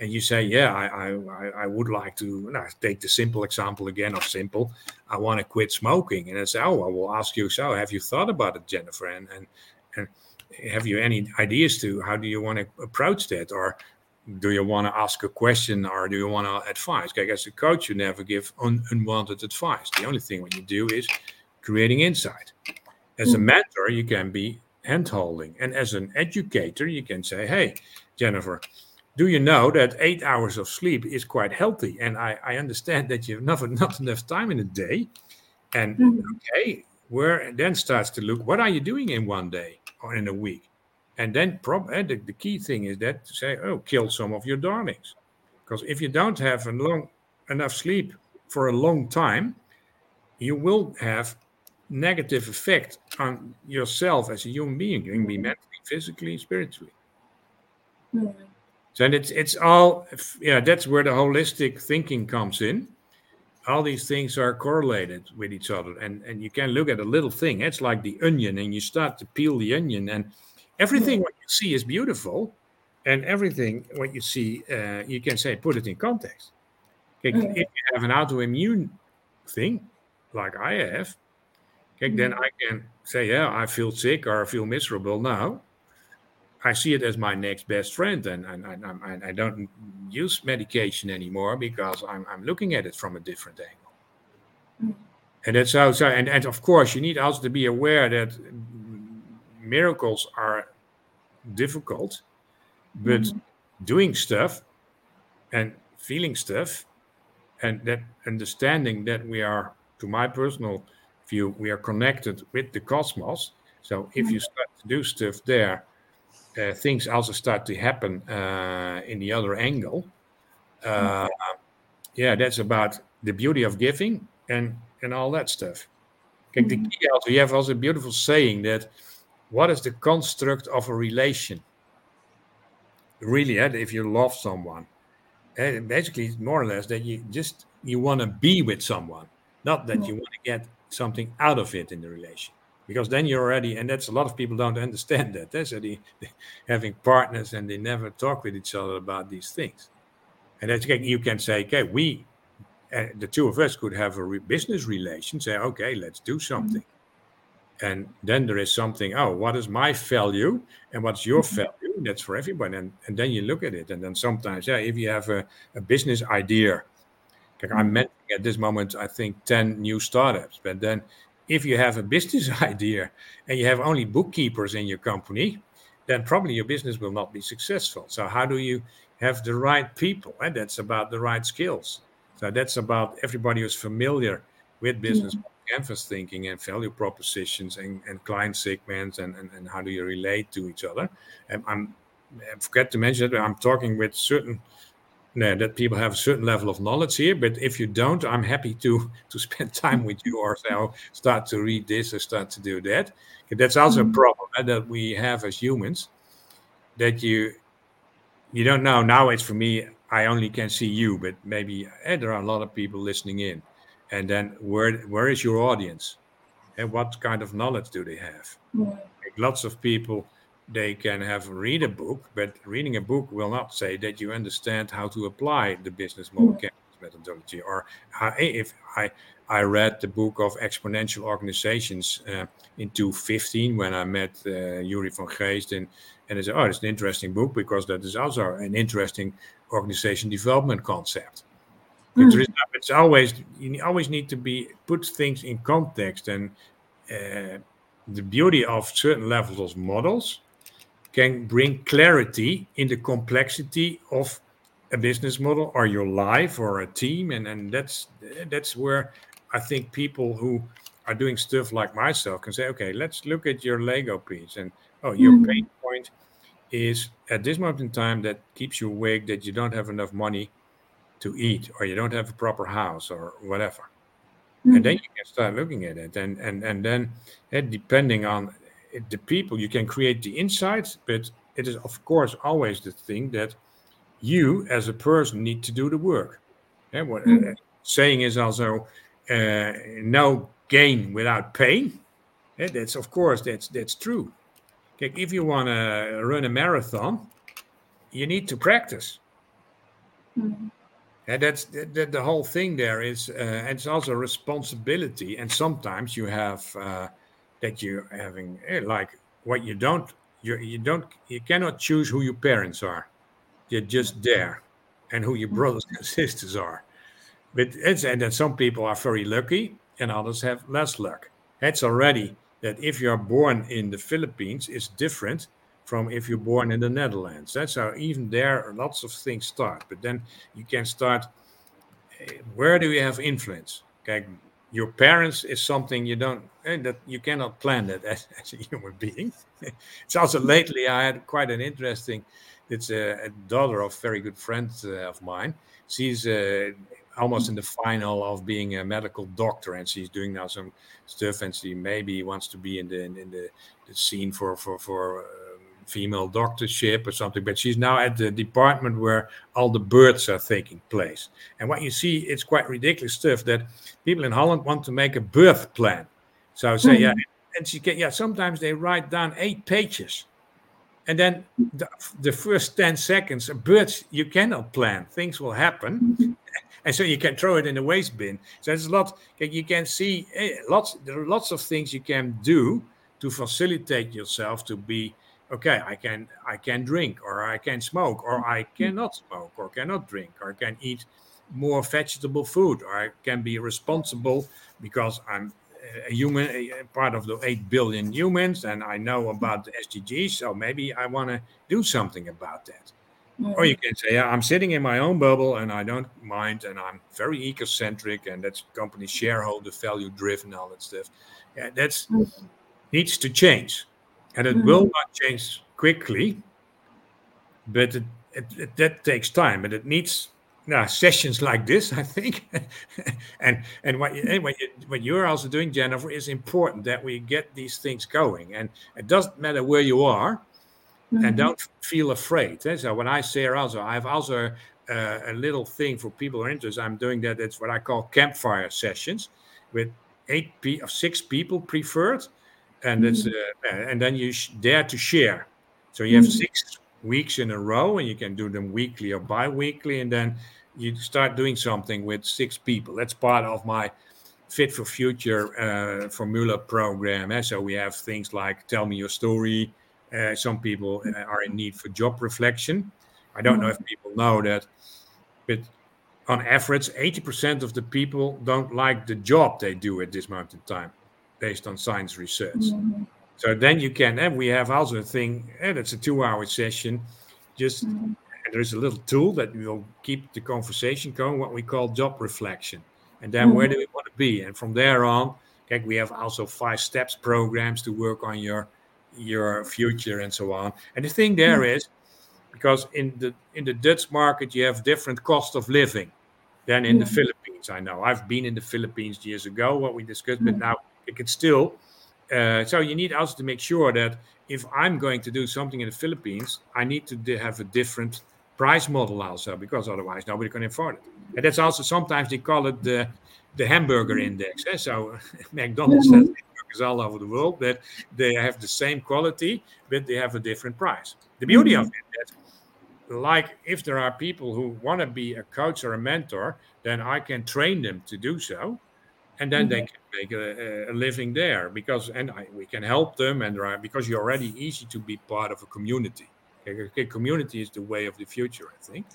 and you say yeah i i, I- would like to no, take the simple example again of simple i want to quit smoking and i say oh i will ask you so have you thought about it jennifer and and, and have you any ideas to how do you want to approach that or do you want to ask a question or do you want to advise? Okay, as a coach, you never give un- unwanted advice. The only thing what you do is creating insight. As a hmm. mentor, you can be hand holding. And as an educator, you can say, hey, Jennifer, do you know that eight hours of sleep is quite healthy? And I, I understand that you have not, *laughs* not enough time in a day. And Mhm. okay, where then starts to look, what are you doing in one day or in a week? And then prob- eh, the, the key thing is that to say, oh, kill some of your darlings. Because if you don't have a long, enough sleep for a long time, you will have negative effect on yourself as a human being. You can be mentally, physically, spiritually. Mhm. So and it's it's all yeah. That's where the holistic thinking comes in. All these things are correlated with each other, and and you can look at a little thing. It's like the onion, and you start to peel the onion, and everything what you see is beautiful, and everything what you see, uh, you can say put it in context. Okay, Mm. If you have an autoimmune thing, like I have, okay, then I can say, yeah, I feel sick or I feel miserable now. I see it as my next best friend, and, and, and, and I don't use medication anymore because I'm, I'm looking at it from a different angle. Mm. And that's how, so, and, and of course, you need also to be aware that mm, miracles are difficult, but Mhm. doing stuff and feeling stuff and that understanding that we are, to my personal view, we are connected with the cosmos. So if you start to do stuff there, uh, things also start to happen uh, in the other angle. Uh, yeah, that's about the beauty of giving and and all that stuff. Kijk, the key also, you have also a beautiful saying that what is the construct of a relation? Really, eh, if you love someone, eh, basically it's more or less that you just you want to be with someone, not that you want to get something out of it in the relation because then you're already and that's a lot of people don't understand that eh? so they, they having partners and they never talk with each other about these things. And that's you can say okay we uh, the two of us could have a re- business relation say okay let's do something. And then there is something oh what is my value and what's your value? That's for everybody. And, and then you look at it. And then sometimes yeah if you have a, a business idea like i'm mentioning at this moment i think 10 new startups. But then if you have a business *laughs* idea and you have only bookkeepers in your company then probably your business will not be successful. So how do you have the right people? And that's about the right skills. So that's about everybody who's familiar with business canvas thinking and value propositions and, and client segments and, and, and how do you relate to each other. And i'm I forget to mention that i'm talking with certain no, that people have a certain level of knowledge here. But if you don't, I'm happy to *laughs* to spend time with you or oh, start to read this or start to do that. That's also a problem eh, that we have as humans. That you you don't know. Now it's for me. I only can see you, but maybe eh, there are a lot of people listening in. And then where where is your audience? And what kind of knowledge do they have? Mhm. Like lots of people they can have read a book, but reading a book will not say that you understand how to apply the business model canvas methodology. Or if I I read the book of exponential organizations uh, in 2015 when I met uh, Yuri van Geest, and and I said, oh, it's an interesting book because that is also an interesting organization development concept. Is, it's always you always need to be put things in context and. Uh, the beauty of certain levels of models can bring clarity in the complexity of a business model. Or your life or a team? And and that's that's where i think people who are doing stuff like myself can say okay let's look at your lego piece. And oh your pain point is at this moment in time that keeps you awake that you don't have enough money to eat or you don't have a proper house or whatever. And then you can start looking at it. And and and then eh, depending on the people you can create the insights but it is of course always the thing that you as a person need to do the work Eh, what uh, saying is also uh, no gain without pain Eh, that's of course that's that's true okay, if you want to run a marathon you need to practice Mhm. and that's the, the, the whole thing there is, uh, and it's also responsibility. And sometimes you have uh, that you're having eh, like what you don't, you you don't, you cannot choose who your parents are. You're just there, and who your brothers *laughs* and sisters are. But it's and then some people are very lucky, and others have less luck. It's already that if you are born in the Philippines, it's different from if you're born in the Netherlands. That's how even there lots of things start. But then you can start. eh, Where do you have influence? Okay, your parents is something you don't eh, that you cannot plan that *laughs* as, as a human being. *laughs* it's also lately I had quite an interesting. It's a, a daughter of very good friend uh, of mine. She's uh, almost in the final of being a medical doctor, and she's doing now some stuff, and she maybe wants to be in the in, the, the scene for for for. Uh, female doctorship or something but she's now at the department where all the births are taking place. And what you see it's quite ridiculous stuff that people in holland want to make a birth plan. So I say yeah and she can yeah sometimes they write down eight pages. And then the, the first 10 seconds births you cannot plan things will happen. *laughs* And so you can throw it in the waste bin. So there's a lot you can see eh, lots there are lots of things you can do to facilitate yourself to be okay i can i can drink or i can smoke or i mm-hmm. cannot smoke or cannot drink. Or i can eat more vegetable food. Or i can be responsible because i'm a human a part of the 8 billion humans and i know mm-hmm. about the sdgs so maybe i want to do something about that. Or mm-hmm. you can say yeah, i'm sitting in my own bubble and i don't mind and i'm very ecocentric and that's company shareholder value driven all that stuff. Yeah that's needs to change and it will not change quickly but it, it, it, that takes time. And it needs sessions like this i think. *laughs* And and what, and what, you, what you're also doing jennifer is important that we get these things going. And it doesn't matter where you are and don't feel afraid. Eh? so when i say also i have also uh, a little thing for people who are interested i'm doing that it's what i call campfire sessions with eight pe- of six people preferred and it's uh, and then you sh- dare to share. So you have six weeks in a row and you can do them weekly or bi-weekly and then you start doing something with six people. That's part of my fit for future uh, formula program eh? so we have things like tell me your story. Uh, some people uh, are in need for job reflection. I don't know if people know that but on average 80% of the people don't like the job they do at this moment in time based on science research mm-hmm. so then you can, and we have also a thing, eh, and it's a two hour session. Just mm-hmm. and there's a little tool that will keep the conversation going, what we call job reflection. And then where do mm-hmm. we want to be? And from there on, okay, we have also five steps programs to work on your your future and so on. And the thing there is, because in the in the Dutch market you have different cost of living than in the Philippines. I know I've been in the Philippines years ago, what we discussed, but now it could still uh, so you need also to make sure that if I'm going to do something in the Philippines, I need to have a different price model also because otherwise nobody can afford it. And that's also sometimes they call it the the hamburger index. eh? So *laughs* McDonald's has hamburgers all over the world but they have the same quality, but they have a different price. The beauty of it that like if there are people who want to be a coach or a mentor, then I can train them to do so, and then they can make a, a living there because and I, we can help them and are, because you're already easy to be part of a community. Okay, community is the way of the future, I think,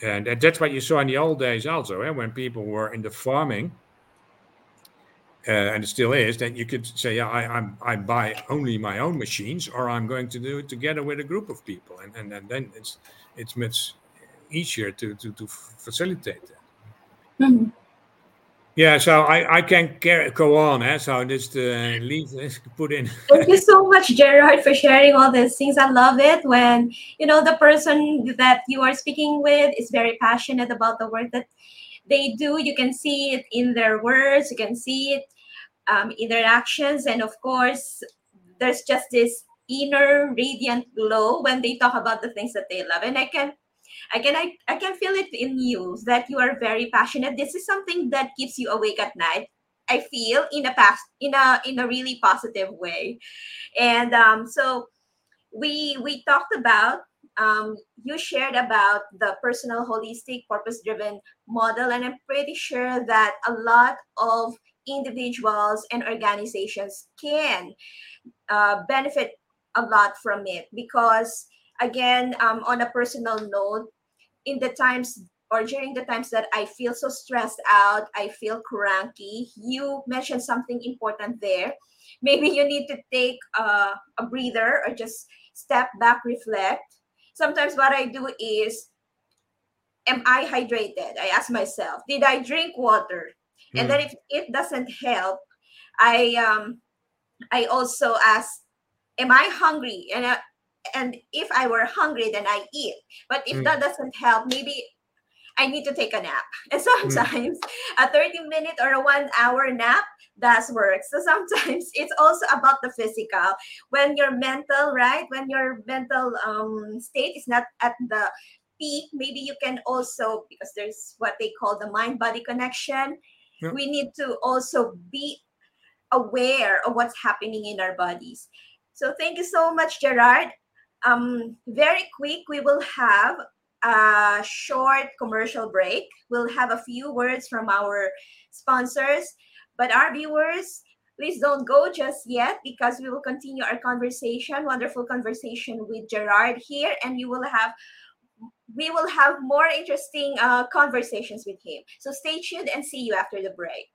and that- that's what you saw in the old days also, eh, when people were in the farming. Uh, and it still is that you could say, yeah, I, I'm I buy only my own machines, or I'm going to do it together with a group of people, and and, and then it's it's much easier to to, to facilitate that. Yeah, so I, I can go on. Eh? So just uh, leave this, put in. *laughs* Thank you so much, Gerard, for sharing all these things. I love it when you know the person that you are speaking with is very passionate about the work that they do. You can see it in their words. You can see it um, in their actions, and of course, there's just this inner radiant glow when they talk about the things that they love. And I can I can I, I can feel it in you that you are very passionate. This is something that keeps you awake at night. I feel in a past in a in a really positive way, and um, so we we talked about um, you shared about the personal holistic purpose driven model and i'm pretty sure that a lot of individuals and organizations can uh, benefit a lot from it because again um, on a personal note in the times or during the times that I feel so stressed out, I feel cranky, you mentioned something important there. Maybe you need to take uh, a breather or just step back, reflect. Sometimes what I do is, am I hydrated? I ask myself, did I drink water? Mm. And hmm. then if it doesn't help, I um I also ask, am I hungry? And and if I were hungry, then I eat. But if mm. that doesn't help, maybe I need to take a nap. *laughs* And hmm. sometimes mm. a 30 minute or a one hour nap does work. So sometimes *laughs* it's also about the physical. When your mental, right? When your mental um, state is not at the peak, maybe you can also, because there's what they call the mind body connection, yep. we need to also be aware of what's happening in our bodies. So thank you so much, Gerard. Um, very quick, we will have a short commercial break. We'll have a few words from our sponsors, but our viewers, please don't go just yet because we will continue our conversation, wonderful conversation with Gerard here, and you will have we will have more interesting uh, conversations with him. So stay tuned and see you after the break.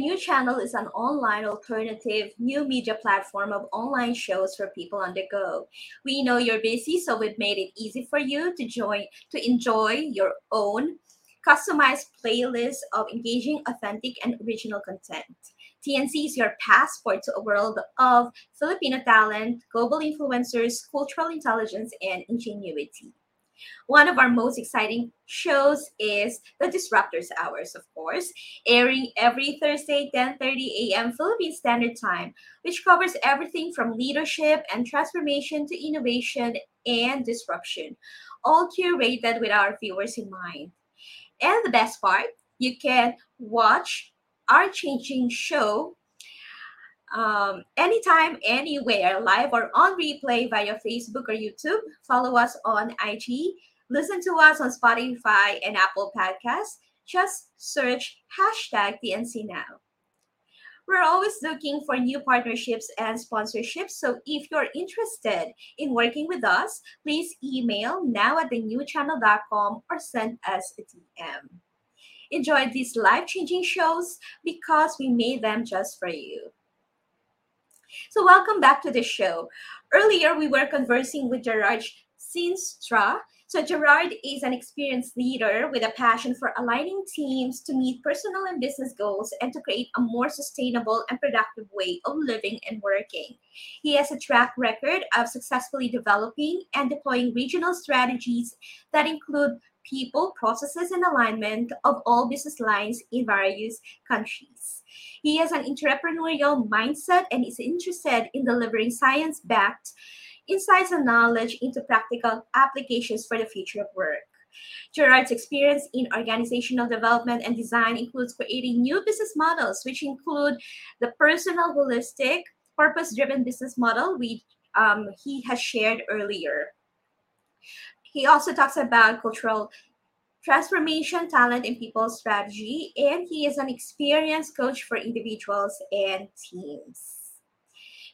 New channel is an online alternative new media platform of online shows for people on the go. We know you're busy, so we've made it easy for you to join to enjoy your own customized playlist of engaging, authentic, and original content. TNC is your passport to a world of Filipino talent, global influencers, cultural intelligence, and ingenuity. One of our most exciting shows is the Disruptors Hours, of course, airing every Thursday, 10:30 a.m. Philippine Standard Time, which covers everything from leadership and transformation to innovation and disruption, all curated with our viewers in mind. And the best part, you can watch our changing show um, anytime, anywhere, live or on replay via Facebook or YouTube. Follow us on IG. Listen to us on Spotify and Apple Podcasts. Just search hashtag TNC Now. We're always looking for new partnerships and sponsorships. So if you're interested in working with us, please email now at thenewchannel.com or send us a DM. Enjoy these life changing shows because we made them just for you. So, welcome back to the show. Earlier, we were conversing with Gerard Scheenstra. So, Gerard is an experienced leader with a passion for aligning teams to meet personal and business goals and to create a more sustainable and productive way of living and working. He has a track record of successfully developing and deploying regional strategies that include people, processes, and alignment of all business lines in various countries. He has an entrepreneurial mindset and is interested in delivering science backed insights and knowledge into practical applications for the future of work. Gerard's experience in organizational development and design includes creating new business models, which include the personal, holistic, purpose driven business model, which um, he has shared earlier. He also talks about cultural transformation, talent, and people strategy, and he is an experienced coach for individuals and teams.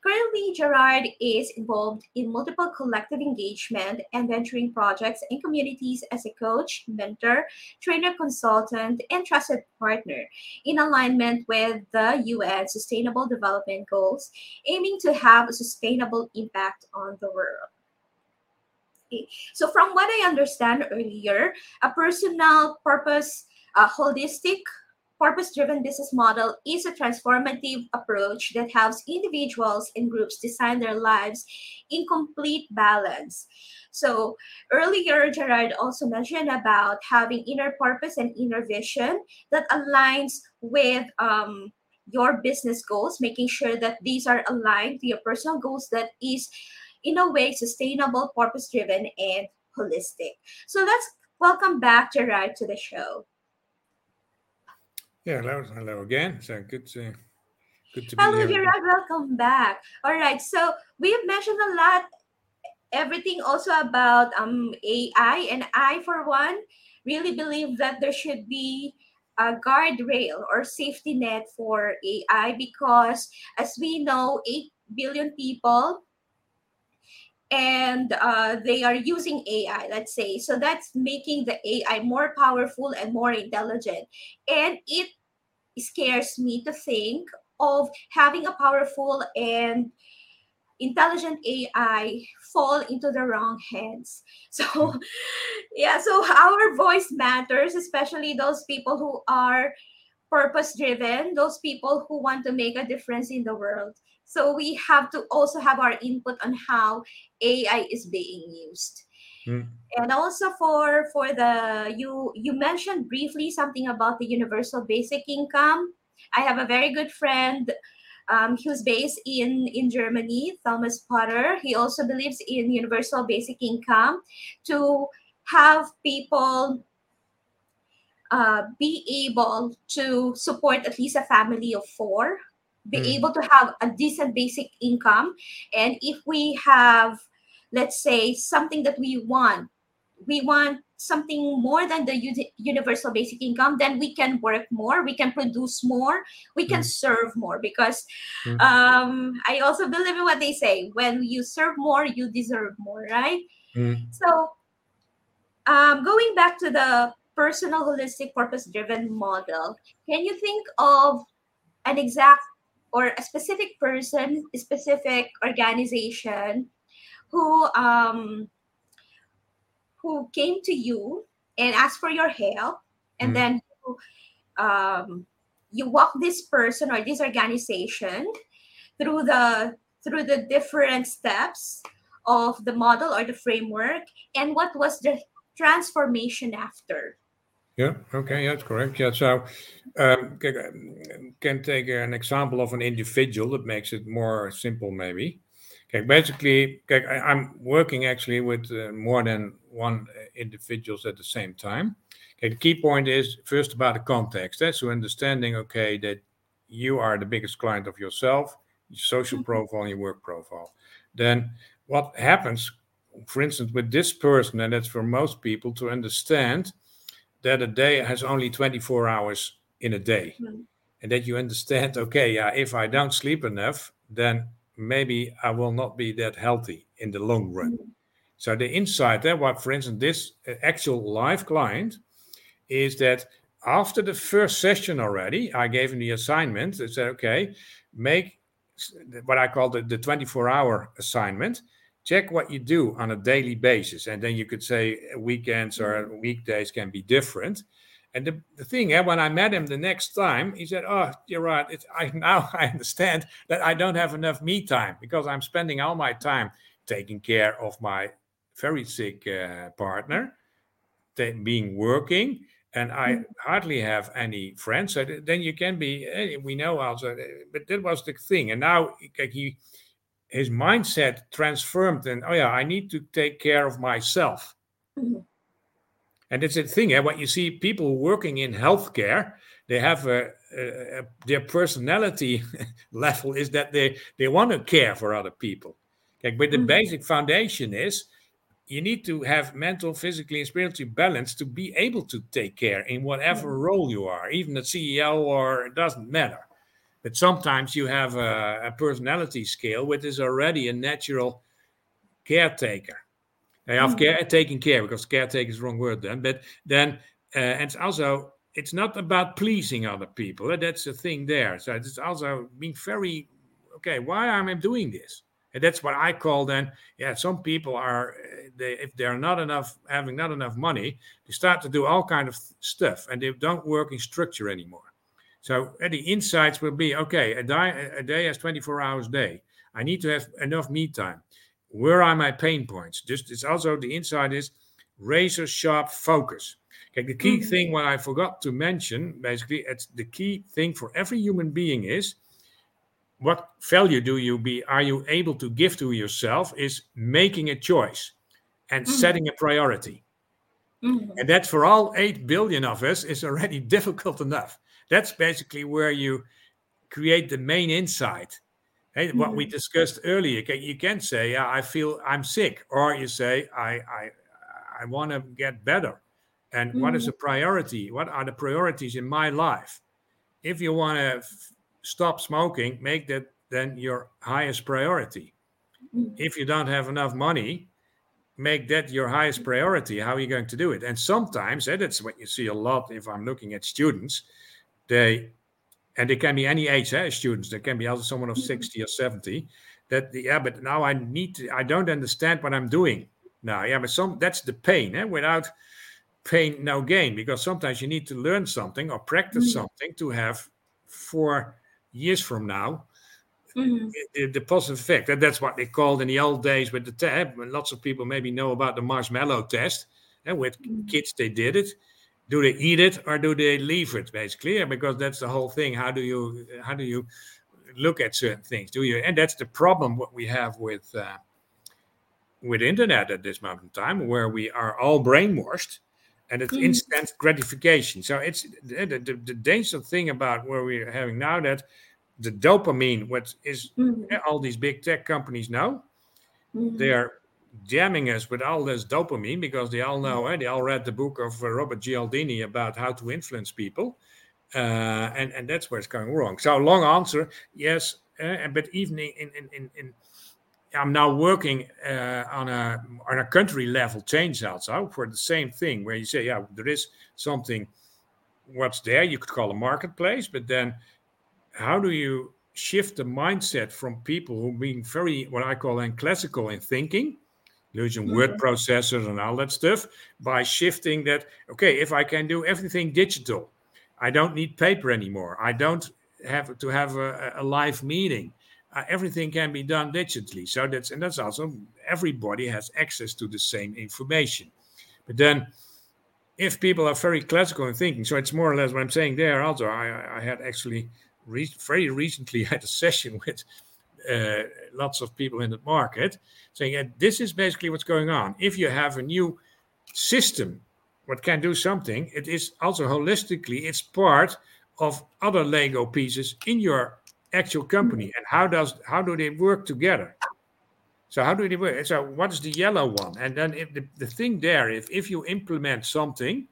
Currently, Gerard is involved in multiple collective engagement and venturing projects and communities as a coach, mentor, trainer, consultant, and trusted partner in alignment with the UN Sustainable Development Goals, aiming to have a sustainable impact on the world. So, from what I understand earlier, a personal purpose, a holistic purpose driven business model is a transformative approach that helps individuals and groups design their lives in complete balance. So, earlier, Gerard also mentioned about having inner purpose and inner vision that aligns with um, your business goals, making sure that these are aligned to your personal goals that is in a way sustainable, purpose driven, and holistic. So let's welcome back Gerard to the show. Yeah, hello, hello again. So good to good to hello, be here. Gerard. Welcome back. All right, so we have mentioned a lot, everything also about um AI, and I, for one, really believe that there should be a guardrail or safety net for AI because, as we know, 8 billion people and uh, they are using AI, let's say. So that's making the AI more powerful and more intelligent. And it scares me to think of having a powerful and intelligent AI fall into the wrong hands. *laughs* So, yeah, so our voice matters, especially those people who are purpose driven, those people who want to make a difference in the world. So we have to also have our input on how AI is being used. Mm. And also for for the you you mentioned briefly something about the universal basic income. I have a very good friend um, who's based in in Germany, Thomas Potter. He also believes in universal basic income to have people uh, be able to support at least a family of four be mm. able to have a decent basic income and if we have let's say something that we want we want something more than the universal basic income then we can work more we can produce more we can mm. serve more because mm. um, i also believe in what they say when you serve more you deserve more right mm. so um, going back to the personal holistic purpose driven model can you think of an exact or a specific person, a specific organization who um, who came to you and asked for your help, and mm. then um, you walk this person or this organization through the through the different steps of the model or the framework and what was the transformation after. Yeah, okay, that's correct. Yeah, so um, can take an example of an individual that makes it more simple, maybe. Okay, basically, okay, I'm working actually with uh, more than one uh, individuals at the same time. Okay, the key point is first about the context. Eh? So understanding, okay, that you are the biggest client of yourself, your social mm-hmm. profile, and your work profile. Then what happens, for instance, with this person, and that's for most people to understand that a day has only 24 hours in a day. Mm-hmm. And that you understand, *laughs* okay, yeah, if I don't sleep enough, then maybe I will not be that healthy in the long run. Mm-hmm. So the insight there, what for instance, this uh, actual live client is that after the first session already, I gave him the assignment. I said, okay, make what I call the, the 24 hour assignment check what you do on a daily basis and then you could say weekends or mm-hmm. weekdays can be different and the, the thing yeah, when i met him the next time he said oh you're right it's, i now *laughs* i understand that i don't have enough me time because i'm spending all my time taking care of my very sick uh, partner being working and I mm-hmm. hardly have any friends. So then you can be. Eh, we know also, but that was the thing. And now he his mindset transformed and oh yeah i need to take care of myself mm-hmm. And it's a thing eh? what you see people working in healthcare they have a, a, a their personality *laughs* level is that they they want to care for other people okay, but the mm-hmm. basic foundation is you need to have mental physically and spiritually balance to be able to take care in whatever mm-hmm. role you are even a ceo or it doesn't matter but sometimes you have a, a personality scale which is already a natural caretaker. They have care, taking care because caretaker is the wrong word then. But then uh, it's also it's not about pleasing other people. That's the thing there. So it's also being very okay. Why am I doing this? And that's what I call then. Yeah, some people are they if they're not enough having not enough money, they start to do all kind of stuff and they don't work in structure anymore. So uh, the insights will be okay, a day, a day has 24 hours a day. I need to have enough me time. Where are my pain points? Just it's also the insight is razor sharp focus. Okay, the key mm-hmm. thing what I forgot to mention, basically, it's the key thing for every human being is what value do you be are you able to give to yourself is making a choice and mm-hmm. setting a priority. Mm-hmm. And that for all 8 billion of us is already *laughs* difficult enough that's basically where you create the main insight. Hey, mm-hmm. what we mm-hmm. discussed earlier, you can say, I feel I'm sick, or you say, I, I, I want to get better. And mm-hmm. what is mm-hmm. a priority? What are the priorities in my life? If you want to f- stop smoking, make that then your highest priority. Mm-hmm. If you don't have enough money, make that your highest priority. How are you going to do it? And sometimes, and that's what you see a lot if I'm looking at students, they and they can be any age eh, students they can be also someone of mm-hmm. 60 or 70 that yeah but now i need to i don't understand what i'm doing now yeah but some that's the pain eh? without pain no gain because sometimes you need to learn something or practice mm-hmm. something to have four years from now mm-hmm. the, the, positive effect and that's what they called in the old days with the tab lots of people maybe know about the marshmallow test and eh, with mm-hmm. kids they did it do they eat it or do they leave it basically because that's the whole thing how do you how do you look at certain things do you and that's the problem what we have with uh, with internet at this moment in time where we are all brainwashed and it's mm-hmm. instant gratification so it's the, the, the, dangerous thing about where we're having now that the dopamine what is mm-hmm. all these big tech companies now mm-hmm. they're jamming us with all this dopamine because they all know, eh, they all read the book of uh, Robert Cialdini about how to influence people. Uh, and, and that's where it's going wrong. So, long answer, yes. Uh, but even in, in, in, in, I'm now working uh, on a on a country level change also for the same thing, where you say, yeah, there is something what's there you could call a marketplace, but then how do you shift the mindset from people who being very what I call in classical in thinking using mm-hmm. word processors and all that stuff by shifting that okay if i can do everything digital i don't need paper anymore i don't have to have a, a live meeting uh, everything can be done digitally so that's and that's also everybody has access to the same information But then, if people are very classical in thinking, so it's more or less what I'm saying there. Also, I, I had actually re- very recently *laughs* had a session with uh, lots of people in the market saying this is basically what's going on. If you have a new system what can do something, it is also holistically it's part of other Lego pieces in your actual company. And how does how do they work together? So how do they work? So what is the yellow one? And then if the, the thing there, if if you implement something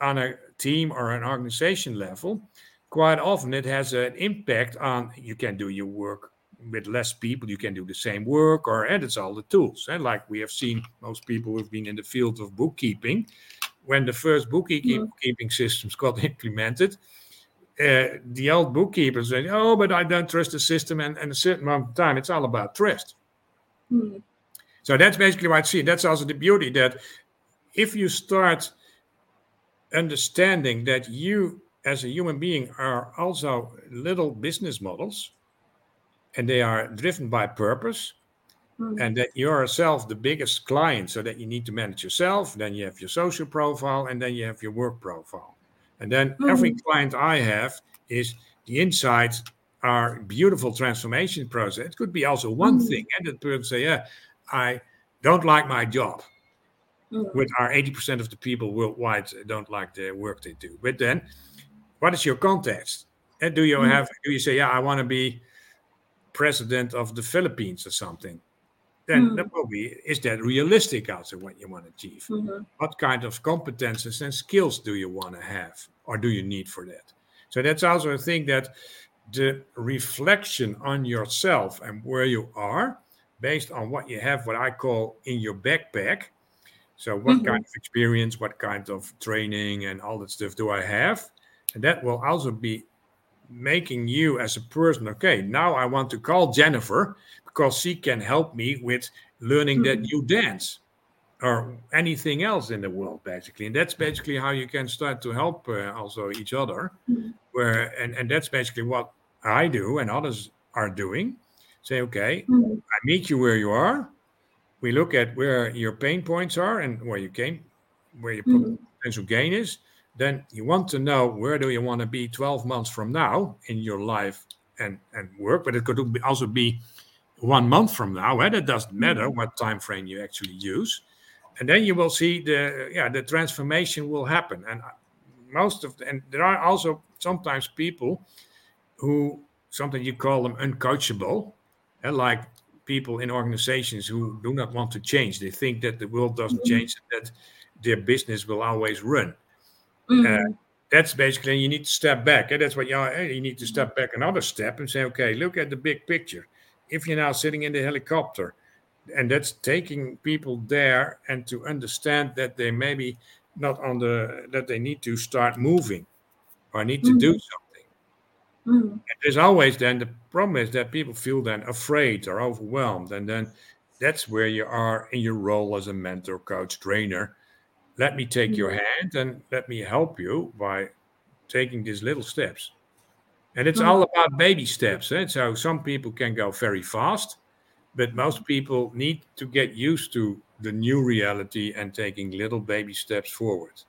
on a team or an organization level, quite often it has an impact on you can do your work with less people you can do the same work or and it's all the tools and like we have seen most people who've been in the field of bookkeeping when the first bookkeeping mm. systems *laughs* got implemented uh, the old bookkeepers said oh but i don't trust the system and, and a certain amount of time it's all about trust mm. so that's basically what i see that's also the beauty that if you start understanding that you as a human being are also little business models and they are driven by purpose mm. and that you're yourself the biggest client so that you need to manage yourself then you have your social profile and then you have your work profile and then mm. every client i have is the insights are beautiful transformation process it could be also one mm. thing and that person say yeah i don't like my job mm. with our 80% of the people worldwide don't like the work they do but then what is your context and do you mm. have do you say yeah i want to be president of the Philippines or something, then mm. that will be is that realistic also what you want to achieve? Mm-hmm. What kind of competences and skills do you want to have or do you need for that? So that's also a thing that the reflection on yourself and where you are based on what you have, what I call in your backpack. So, what mm-hmm. kind of experience, what kind of training, and all that stuff do I have? And that will also be making you as a person okay now i want to call jennifer because she can help me with learning that new dance or anything else in the world basically. And that's basically how you can start to help uh, also each other mm-hmm. where and, and that's basically what i do and others are doing. Say okay mm-hmm. i meet you where you are. We look at where your pain points are and where you came where your potential gain is then you want to know where do you want to be 12 months from now in your life and, and work, but it could also be one month from now. And it doesn't matter mm-hmm. what time frame you actually use. And then you will see the yeah the transformation will happen. And uh, most of the, and there are also sometimes people who something you call them uncoachable, and like people in organizations who do not want to change. They think that the world doesn't mm-hmm. change, that their business will always run. Mm-hmm. Uh, that's basically you need to step back. And that's what you, you need to step back another step and say, okay, look at the big picture. If you're now sitting in the helicopter, and that's taking people there and to understand that they maybe not on the that they need to start moving or need to mm-hmm. do something. Mm-hmm. there's always then the problem is that people feel then afraid or overwhelmed, and then that's where you are in your role as a mentor, coach, trainer let me take your mm-hmm. hand and let me help you by taking these little steps. And it's all mm-hmm. about baby steps. Eh? So some people can go very fast, but most people need to get used to the new reality and taking little baby steps forward.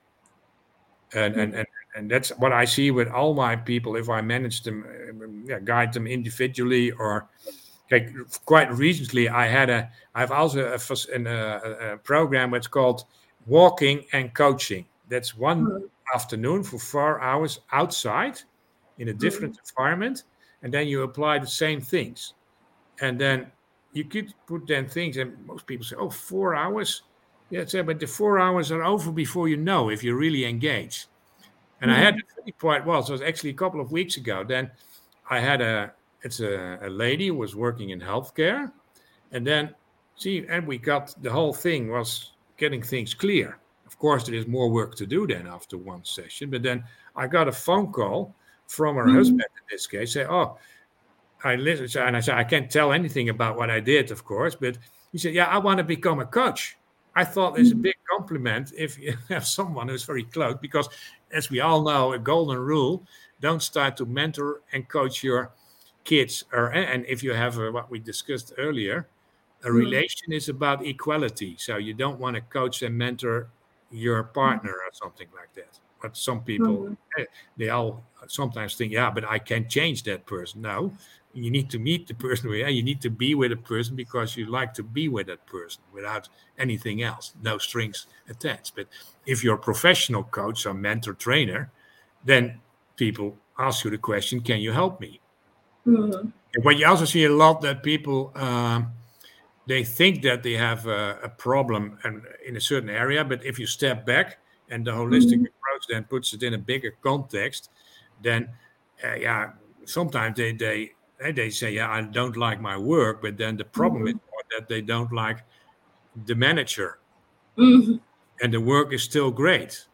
And and and, and that's what I see with all my people. If I manage them, uh, yeah, guide them individually, or like quite recently, I had a I've also a, a, a program that's called walking and coaching. That's one mm-hmm. afternoon for four hours outside in a different mm-hmm. environment. And then you apply the same things. And then you could put then things, and most people say, oh, four hours. Yeah, say, but the four hours are over before you know if you're really engage. And mm-hmm. I had it quite well. So it was actually a couple of weeks ago. Then I had a it's a, a lady who was working in healthcare. And then see, and we got the whole thing was getting things clear. Of course, there is more work to do then after one session. But then I got a phone call from her mm-hmm. husband in this case, say, "Oh, I listen," and I said, "I can't tell anything about what I did, of course." But he said, "Yeah, I want to become a coach." I thought it's a mm-hmm. big compliment if you *laughs* have someone who's very close, because as we all know, a golden rule: don't start to mentor and coach your kids, or and if you have a, what we discussed earlier, a hmm. relation is about equality. So you don't want to coach and mentor your partner or something like that. But some people, eh, they all sometimes think, yeah, but I can't change that person. No, you need to meet the person *laughs* where you need to be with a person because you like to be with that person without anything else, no strings attached. But if you're a professional coach or mentor trainer, then people ask you the question, can you help me? Mhm. But you also see a lot that people um, they think that they have a, a problem and in a certain area, but if you step back and the holistic approach then puts it in a bigger context, then uh, yeah, sometimes they they eh, they say yeah I don't like my work, but then the problem is more that they don't like the manager, Mhm. and the work is still great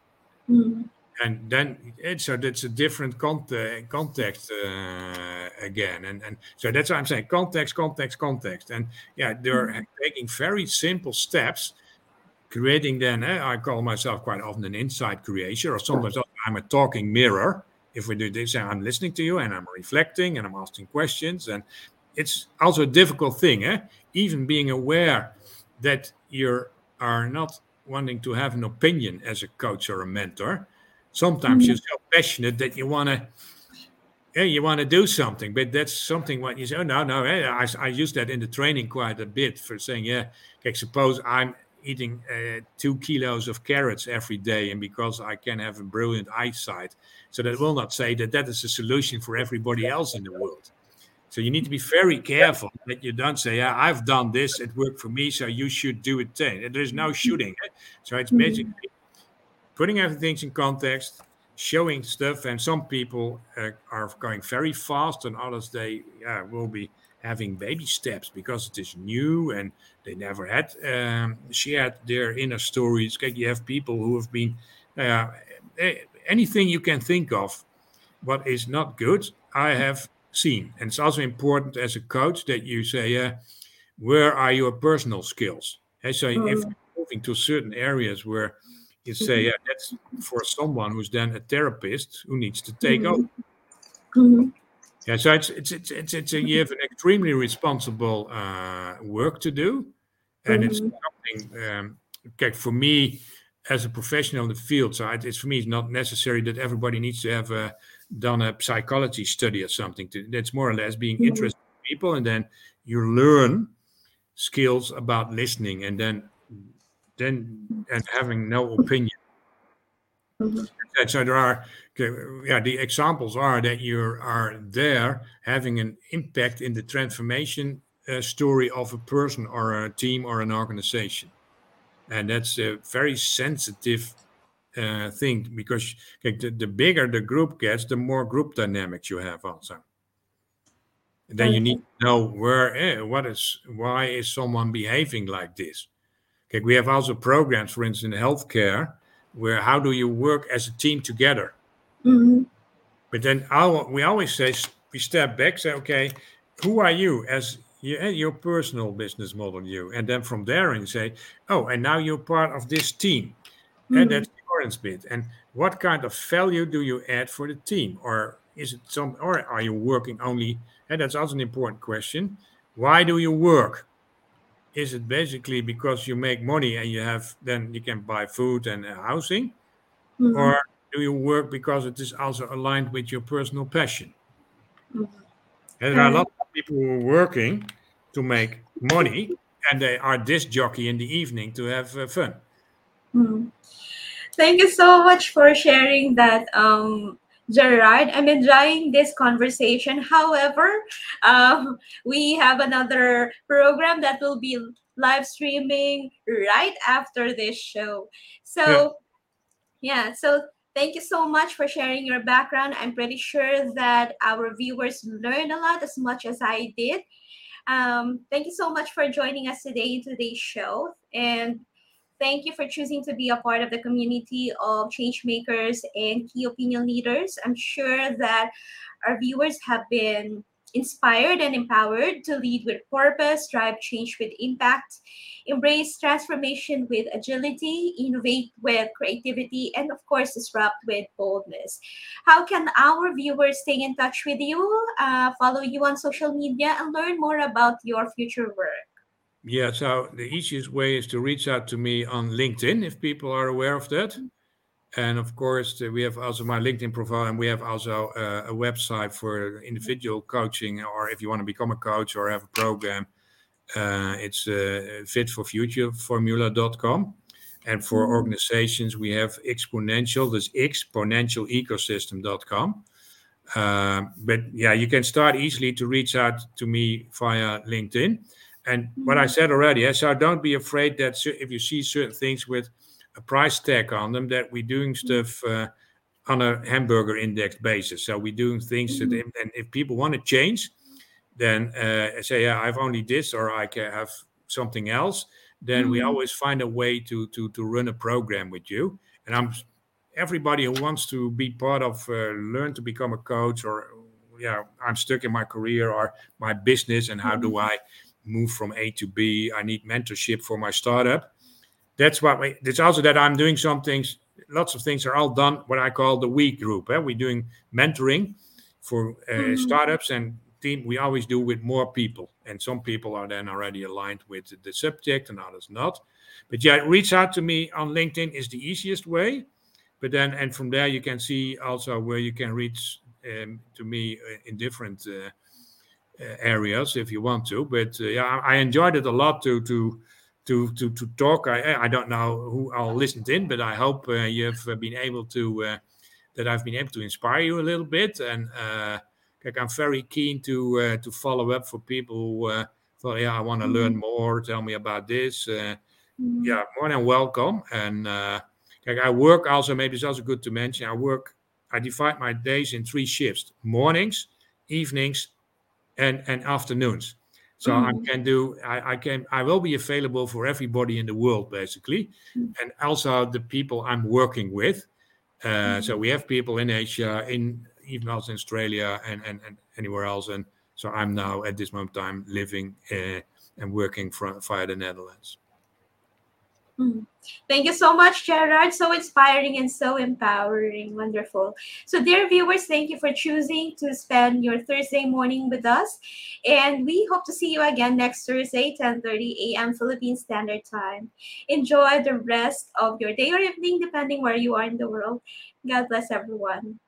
Mhm. and then it's so that's a different context context uh, again. And and so that's what i'm saying context context context. And yeah they're taking very simple steps creating then eh, i call myself quite often an insight creator or sometimes i'm a talking mirror. If we do this i'm listening to you and i'm reflecting and i'm asking questions. And it's also a difficult thing eh? even being aware that you are not wanting to have an opinion as a coach or a mentor. Sometimes you're so passionate that you want to yeah, you want to do something, but that's something what you say. Oh no, no, eh, I, I use that in the training quite a bit for saying, yeah, like suppose I'm eating uh, two kilos of carrots every day, and because I can have a brilliant eyesight, so that will not say that that is a solution for everybody else in the world. So you need to be very careful that you don't say, yeah, I've done this, it worked for me, so you should do it too. There's no shooting. eh? So it's basically putting everything in context, showing stuff, and some people uh, are going very fast, and others they yeah, will be having baby steps because it is new and they never had um, shared their inner stories. You have people who have been uh, anything you can think of. What is not good, I have seen, and it's also important as a coach that you say, yeah, where are your personal skills? Eh, so if you're moving to certain areas where you say, yeah, that's for someone who's then a therapist who needs to take over. Mhm. Yeah, so it's it's it's it's, it's a, you have an extremely responsible uh, work to do, and it's something. Um, okay, for me as a professional in the field, so it- it's for me it's not necessary that everybody needs to have uh, done a psychology study or something. To, that's more or less being interested in people, and then you learn skills about listening, and then then and having no opinion. And so there are, yeah, the examples are that you are there having an impact in the transformation uh, story of a person or a team or an organization, and that's a very sensitive uh, thing because the, the bigger the group gets, the more group dynamics you have also. And then you need to know where, eh, what is, why is someone behaving like this? Okay, we have also programs, for instance, in healthcare, where how do you work as a team together? Mhm. But then our, we always say we step back, say, okay, who are you as you, eh, your personal business model, you, and then from there and say, oh, and now you're part of this team, and that's the orange bit. And what kind of value do you add for the team, or is it some, or are you working only? And that's also an important question. Why do you work? Is it basically because you make money and you have then you can buy food and uh, housing? Mhm. or do you work because it is also aligned with your personal passion? Mhm. And there are a lot of people who are working to make money, and they are disc jockey in the evening to have uh, fun. Mhm. Thank you so much for sharing that, um, Gerard. I'm enjoying this conversation. However, um, we have another program that will be live streaming right after this show. So, yeah, so thank you so much for sharing your background. I'm pretty sure that our viewers learn a lot as much as I did. Um, thank you so much for joining us today in today's show. And Thank you for choosing to be a part of the community of change makers and key opinion leaders. I'm sure that our viewers have been inspired and empowered to lead with purpose, drive change with impact, embrace transformation with agility, innovate with creativity, and of course, disrupt with boldness. How can our viewers stay in touch with you, uh, follow you on social media, and learn more about your future work? Yeah, so the easiest way is to reach out to me on LinkedIn if people are aware of that. And of course, uh, we have also my LinkedIn profile, and we have also uh, a website for individual coaching, or if you want to become a coach or have a program, uh, it's uh, fitforfutureformula.com. And for organizations, we have exponential, that's exponentialecosystem.com. Uh, but yeah, you can start easily to reach out to me via LinkedIn. And what I said already, so don't be afraid that if you see certain things with a price tag on them, that we're doing stuff uh, on a hamburger index basis. So we're doing things that, and if people want to change, then uh, say, yeah, I've only this, or I can have something else. Then we always find a way to to to run a program with you. And I'm everybody who wants to be part of uh, learn to become a coach or yeah i'm stuck in my career or my business and how do i move from a to b. I need mentorship for my startup. That's what we, it's also that i'm doing some things lots of things are all done what i call the we group eh? we're doing mentoring for uh, startups and team we always do with more people. And some people are then already aligned with the subject and others not. But yeah reach out to me on linkedin is the easiest way. But then and from there you can see also where you can reach um, to me uh, in different uh, areas if you want to but uh, yeah I, enjoyed it a lot to to to to, to talk. I, I don't know who all listened in but i hope uh, you have uh, been able to uh, that i've been able to inspire you a little bit. And uh, like i'm very keen to uh, to follow up for people who uh, thought yeah i want to learn more. Tell me about this. Uh, yeah more than welcome. And uh, like I work also, maybe it's also good to mention, I work, I divide my days in three shifts mornings, evenings, and, and afternoons. So I can do, I, I can, I will be available for everybody in the world, basically, and also the people I'm working with. Uh, So we have people in Asia, in even also in Australia, and, and, and anywhere else. And so I'm now at this moment time living uh, and working from via the Netherlands. Mm. Thank you so much, Gerard. So inspiring and so empowering. Wonderful. So, dear viewers, thank you for choosing to spend your Thursday morning with us. And we hope to see you again next Thursday, 10:30 a.m. Philippine Standard Time. Enjoy the rest of your day or evening, depending where you are in the world. God bless everyone.